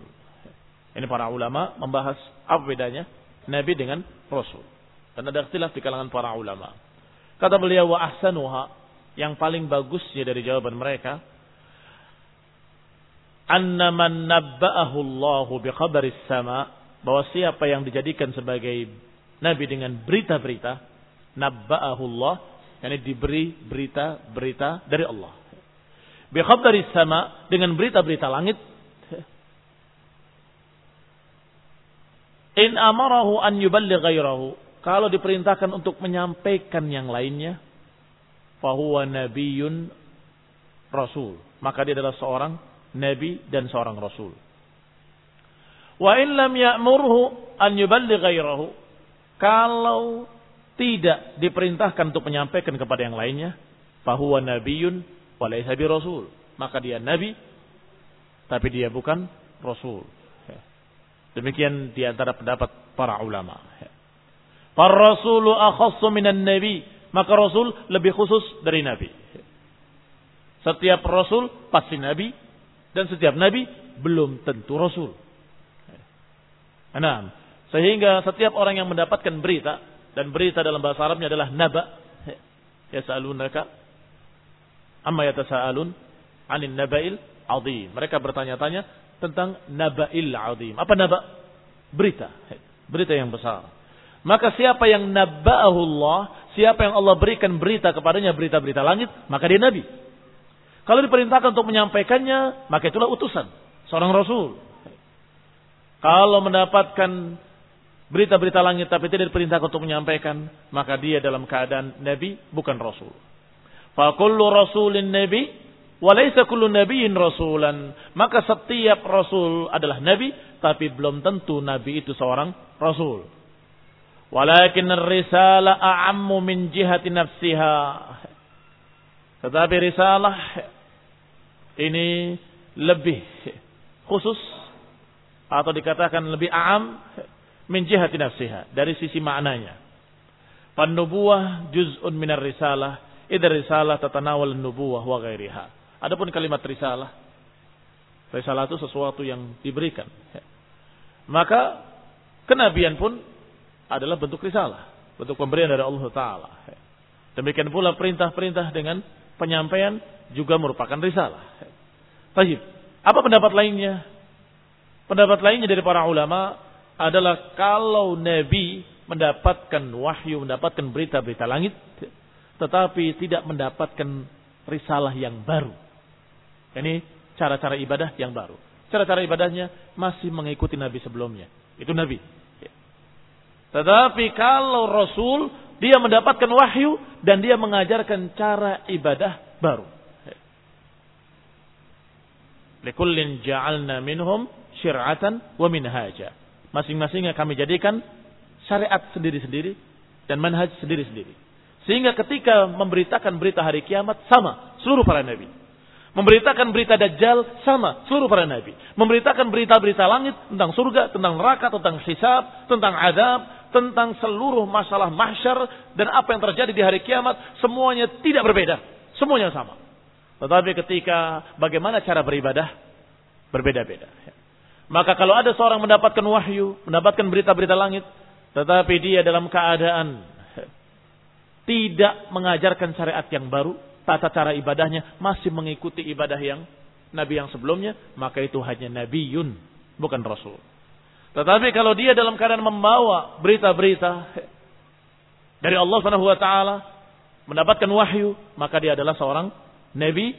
Ini para ulama membahas apa bedanya nabi dengan rasul. Dan ada ikhtilaf di kalangan para ulama. Kata beliau wa ahsanuha yang paling bagusnya dari jawaban mereka anna man nabba'ahu Allah bi khabaris sama bahwa siapa yang dijadikan sebagai Nabi dengan berita-berita nabba'ahu Allah yakni diberi berita-berita dari Allah. Bi khabari sama dengan berita-berita langit In amarahu an yuballigh ghairahu kalau diperintahkan untuk menyampaikan yang lainnya fahuwa nabiyyun rasul maka dia adalah seorang nabi dan seorang rasul wa in lam ya'murhu an yuballigh ghairahu kalau tidak diperintahkan untuk menyampaikan kepada yang lainnya, bahwa nabiun walaysa rasul. Maka dia nabi, tapi dia bukan rasul. Demikian di antara pendapat para ulama. Para rasulu akhassu minan nabi. Maka rasul lebih khusus dari nabi. Setiap rasul pasti nabi. Dan setiap nabi belum tentu rasul. Nah, sehingga setiap orang yang mendapatkan berita dan berita dalam bahasa Arabnya adalah naba. Ya Yasalunaka amma yatasaalun 'anil naba'il 'azim. Mereka bertanya-tanya tentang naba'il 'azim. Apa naba? Berita. Berita yang besar. Maka siapa yang naba'ahu Allah, siapa yang Allah berikan berita kepadanya berita-berita langit, maka dia nabi. Kalau diperintahkan untuk menyampaikannya, maka itulah utusan seorang rasul. Kalau mendapatkan berita-berita langit tapi tidak diperintahkan untuk menyampaikan, maka dia dalam keadaan nabi bukan rasul. Fa kullu rasulin nabi wa laysa kullu nabiyyin rasulan. Maka setiap rasul adalah nabi tapi belum tentu nabi itu seorang rasul. Walakin risalah a'ammu min jihati nafsiha. Tetapi risalah ini lebih khusus atau dikatakan lebih a'am min jihati nafsiha dari sisi maknanya. Pan-nubuwah juz'un minar risalah, idza risalah tatanawal nubuwah wa ghairiha. Adapun kalimat risalah, risalah itu sesuatu yang diberikan. Maka kenabian pun adalah bentuk risalah, bentuk pemberian dari Allah Taala. Demikian pula perintah-perintah dengan penyampaian juga merupakan risalah. Tajib. Apa pendapat lainnya? Pendapat lainnya dari para ulama adalah kalau Nabi mendapatkan wahyu, mendapatkan berita-berita langit, tetapi tidak mendapatkan risalah yang baru. Ini cara-cara ibadah yang baru. Cara-cara ibadahnya masih mengikuti Nabi sebelumnya. Itu Nabi. Tetapi kalau Rasul dia mendapatkan wahyu dan dia mengajarkan cara ibadah baru. Likullin ja'alna minhum syir'atan wa minhaja. Masing-masingnya kami jadikan syariat sendiri-sendiri dan manhaj sendiri-sendiri. Sehingga ketika memberitakan berita hari kiamat sama seluruh para nabi. Memberitakan berita Dajjal sama seluruh para nabi. Memberitakan berita-berita langit tentang surga, tentang neraka, tentang hisab, tentang adab, tentang seluruh masalah mahsyar dan apa yang terjadi di hari kiamat semuanya tidak berbeda. Semuanya sama. Tetapi ketika bagaimana cara beribadah berbeda-beda. Maka kalau ada seorang mendapatkan wahyu, mendapatkan berita-berita langit, tetapi dia dalam keadaan tidak mengajarkan syariat yang baru, tata cara ibadahnya masih mengikuti ibadah yang nabi yang sebelumnya, maka itu hanya nabiun, bukan rasul. Tetapi kalau dia dalam keadaan membawa berita-berita dari Allah Subhanahu wa taala, mendapatkan wahyu, maka dia adalah seorang nabi.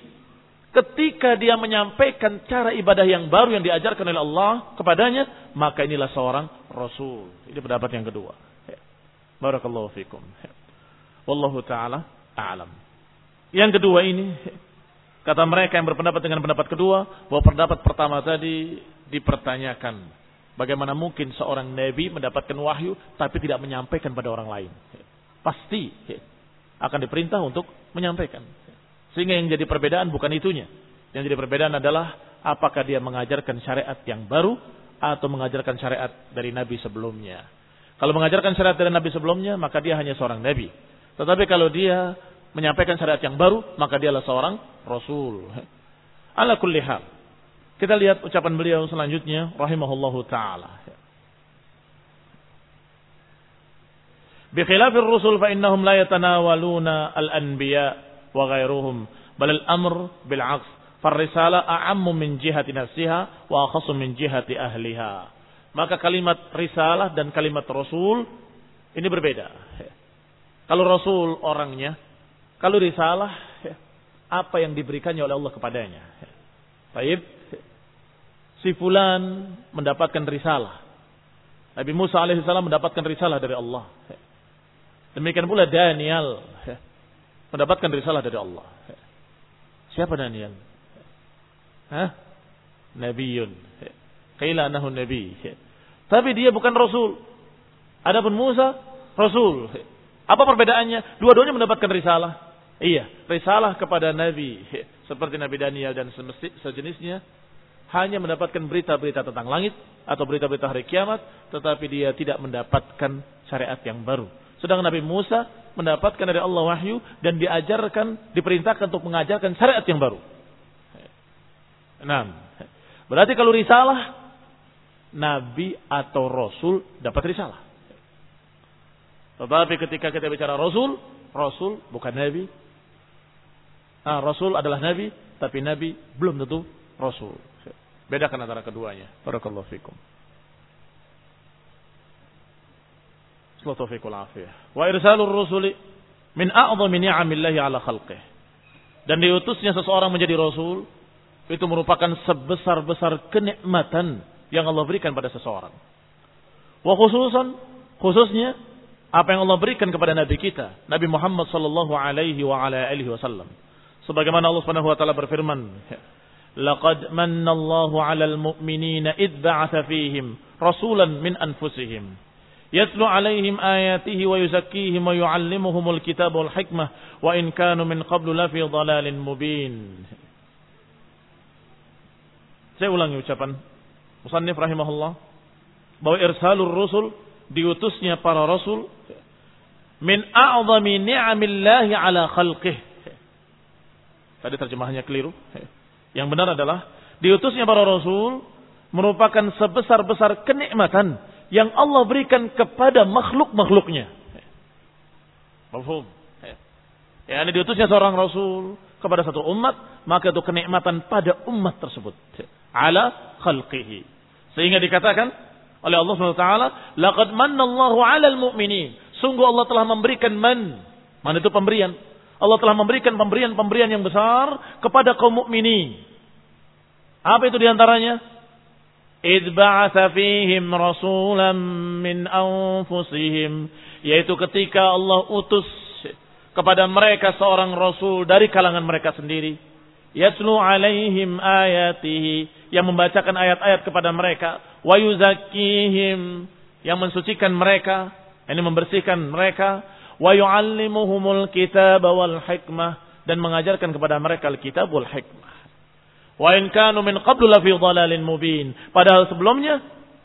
Ketika dia menyampaikan cara ibadah yang baru yang diajarkan oleh Allah kepadanya, maka inilah seorang rasul. Ini pendapat yang kedua. Barakallahu fikum. Wallahu taala a'lam. Yang kedua ini, kata mereka yang berpendapat dengan pendapat kedua, bahwa pendapat pertama tadi dipertanyakan. Bagaimana mungkin seorang nabi mendapatkan wahyu tapi tidak menyampaikan pada orang lain? Pasti akan diperintah untuk menyampaikan. Sehingga yang jadi perbedaan bukan itunya. Yang jadi perbedaan adalah apakah dia mengajarkan syariat yang baru atau mengajarkan syariat dari nabi sebelumnya. Kalau mengajarkan syariat dari nabi sebelumnya, maka dia hanya seorang nabi. Tetapi kalau dia menyampaikan syariat yang baru, maka dialah seorang rasul. Ala kulli hal. Kita lihat ucapan beliau selanjutnya rahimahullahu taala. Bi khilafir rusul fa innahum la yatanawaluna al-anbiya wa ghairuhum bal al-amr bil 'aks farrisala a'ammu min jihati nafsiha wa akhassu min jihati ahliha. Maka kalimat risalah dan kalimat rasul ini berbeda. Kalau rasul orangnya kalau risalah, apa yang diberikannya oleh Allah kepadanya. Baik, si fulan mendapatkan risalah. Nabi Musa alaihissalam mendapatkan risalah dari Allah. Demikian pula Daniel mendapatkan risalah dari Allah. Siapa Daniel? Hah? Nabiun. Qila anahu nabi. Tapi dia bukan rasul. Adapun Musa rasul. Apa perbedaannya? Dua-duanya mendapatkan risalah. Iya, risalah kepada Nabi seperti Nabi Daniel dan sejenisnya hanya mendapatkan berita-berita tentang langit atau berita-berita hari kiamat, tetapi dia tidak mendapatkan syariat yang baru. Sedang Nabi Musa mendapatkan dari Allah wahyu dan diajarkan, diperintahkan untuk mengajarkan syariat yang baru. Nah, berarti kalau risalah, Nabi atau Rasul dapat risalah. Tetapi ketika kita bicara Rasul, Rasul bukan Nabi, Nah, Rasul adalah Nabi, tapi Nabi belum tentu Rasul. Bedakan antara keduanya. Barakallahu fikum. Wa irsalur rusuli min a'zami ni'amillahi ala khalqih. Dan diutusnya seseorang menjadi rasul itu merupakan sebesar-besar kenikmatan yang Allah berikan pada seseorang. Wa khususan khususnya apa yang Allah berikan kepada nabi kita, Nabi Muhammad sallallahu alaihi wa ala alihi wasallam. Sebagaimana Allah Subhanahu wa taala berfirman, "Laqad manna Allahu 'alal mu'minina id ba'atha fihim rasulan min anfusihim Yatlu alaihim ayatihi wa yuzakkihim wa yuallimuhumul kitab wal hikmah wa in kanu min qablu lafi dhalalin mubin. Saya ulangi ucapan Musannif rahimahullah bahwa irsalur rusul diutusnya para rasul min a'zami ni'amillahi ala khalqih. Tadi terjemahannya keliru. Yang benar adalah diutusnya para rasul merupakan sebesar-besar kenikmatan yang Allah berikan kepada makhluk-makhluknya. Mafhum? Ya, ini diutusnya seorang rasul kepada satu umat, maka itu kenikmatan pada umat tersebut. Ala khalqihi. Sehingga dikatakan oleh Allah SWT, Laqad manna Allahu alal mu'minin. Sungguh Allah telah memberikan man. Man itu pemberian. Allah telah memberikan pemberian-pemberian yang besar kepada kaum mukminin. Apa itu di antaranya? Ba'atha fihim rasulan min anfusihim. Yaitu ketika Allah utus kepada mereka seorang rasul dari kalangan mereka sendiri. Yatlu alaihim ayatihi. Yang membacakan ayat-ayat kepada mereka. Wa yuzakkihim. Yang mensucikan mereka ini membersihkan mereka wa yu'allimuhumul kitab wal hikmah dan mengajarkan kepada mereka al-kitab wal hikmah. Wa in kanu min qablu lafi dhalalin mubin. Padahal sebelumnya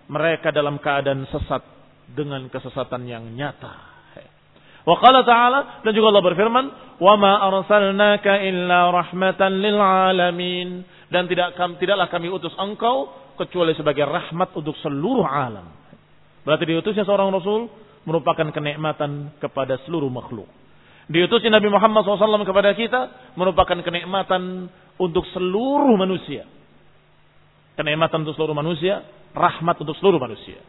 mereka dalam keadaan sesat dengan kesesatan yang nyata. Wa qala ta'ala dan juga Allah berfirman, "Wa ma arsalnaka illa rahmatan lil alamin." Dan tidak tidaklah kami utus engkau kecuali sebagai rahmat untuk seluruh alam. Berarti diutusnya seorang rasul merupakan kenikmatan kepada seluruh makhluk. Diutusnya Nabi Muhammad SAW kepada kita merupakan kenikmatan untuk seluruh manusia. Kenikmatan untuk seluruh manusia, rahmat untuk seluruh manusia.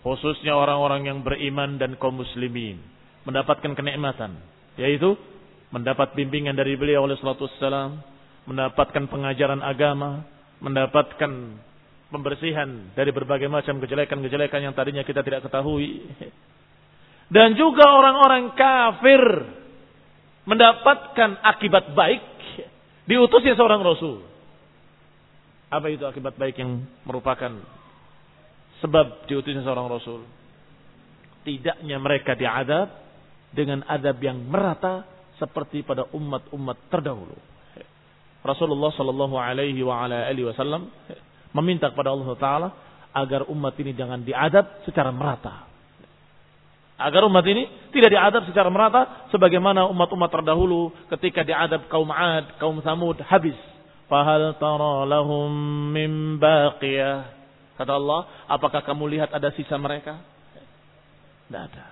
Khususnya orang-orang yang beriman dan kaum muslimin mendapatkan kenikmatan, yaitu mendapat bimbingan dari beliau oleh salatu wassalam, mendapatkan pengajaran agama, mendapatkan pembersihan dari berbagai macam kejelekan-kejelekan yang tadinya kita tidak ketahui. Dan juga orang-orang kafir mendapatkan akibat baik diutusnya seorang rasul. Apa itu akibat baik yang merupakan sebab diutusnya seorang rasul? Tidaknya mereka diadab dengan adab yang merata seperti pada umat-umat terdahulu. Rasulullah Shallallahu Alaihi Wasallam meminta kepada Allah Taala agar umat ini jangan diadab secara merata. Agar umat ini tidak diadab secara merata sebagaimana umat-umat terdahulu ketika diadab kaum Ad, kaum Samud habis. Fahal tara lahum min baqiyah. Kata Allah, apakah kamu lihat ada sisa mereka? Tidak ada.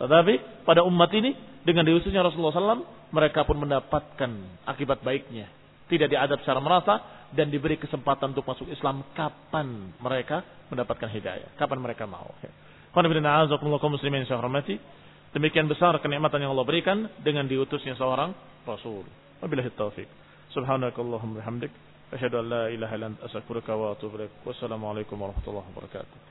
Tetapi pada umat ini dengan diususnya Rasulullah SAW mereka pun mendapatkan akibat baiknya. Tidak diadab secara merata dan diberi kesempatan untuk masuk Islam kapan mereka mendapatkan hidayah, kapan mereka mau. muslimin yang hormati. Demikian besar kenikmatan yang Allah berikan dengan diutusnya seorang Rasul. Wabillahi taufiq. Subhanakallahumma bihamdik. Asyhadu an la ilaha illa anta astaghfiruka wa atubu ilaik. Wassalamualaikum warahmatullahi wabarakatuh.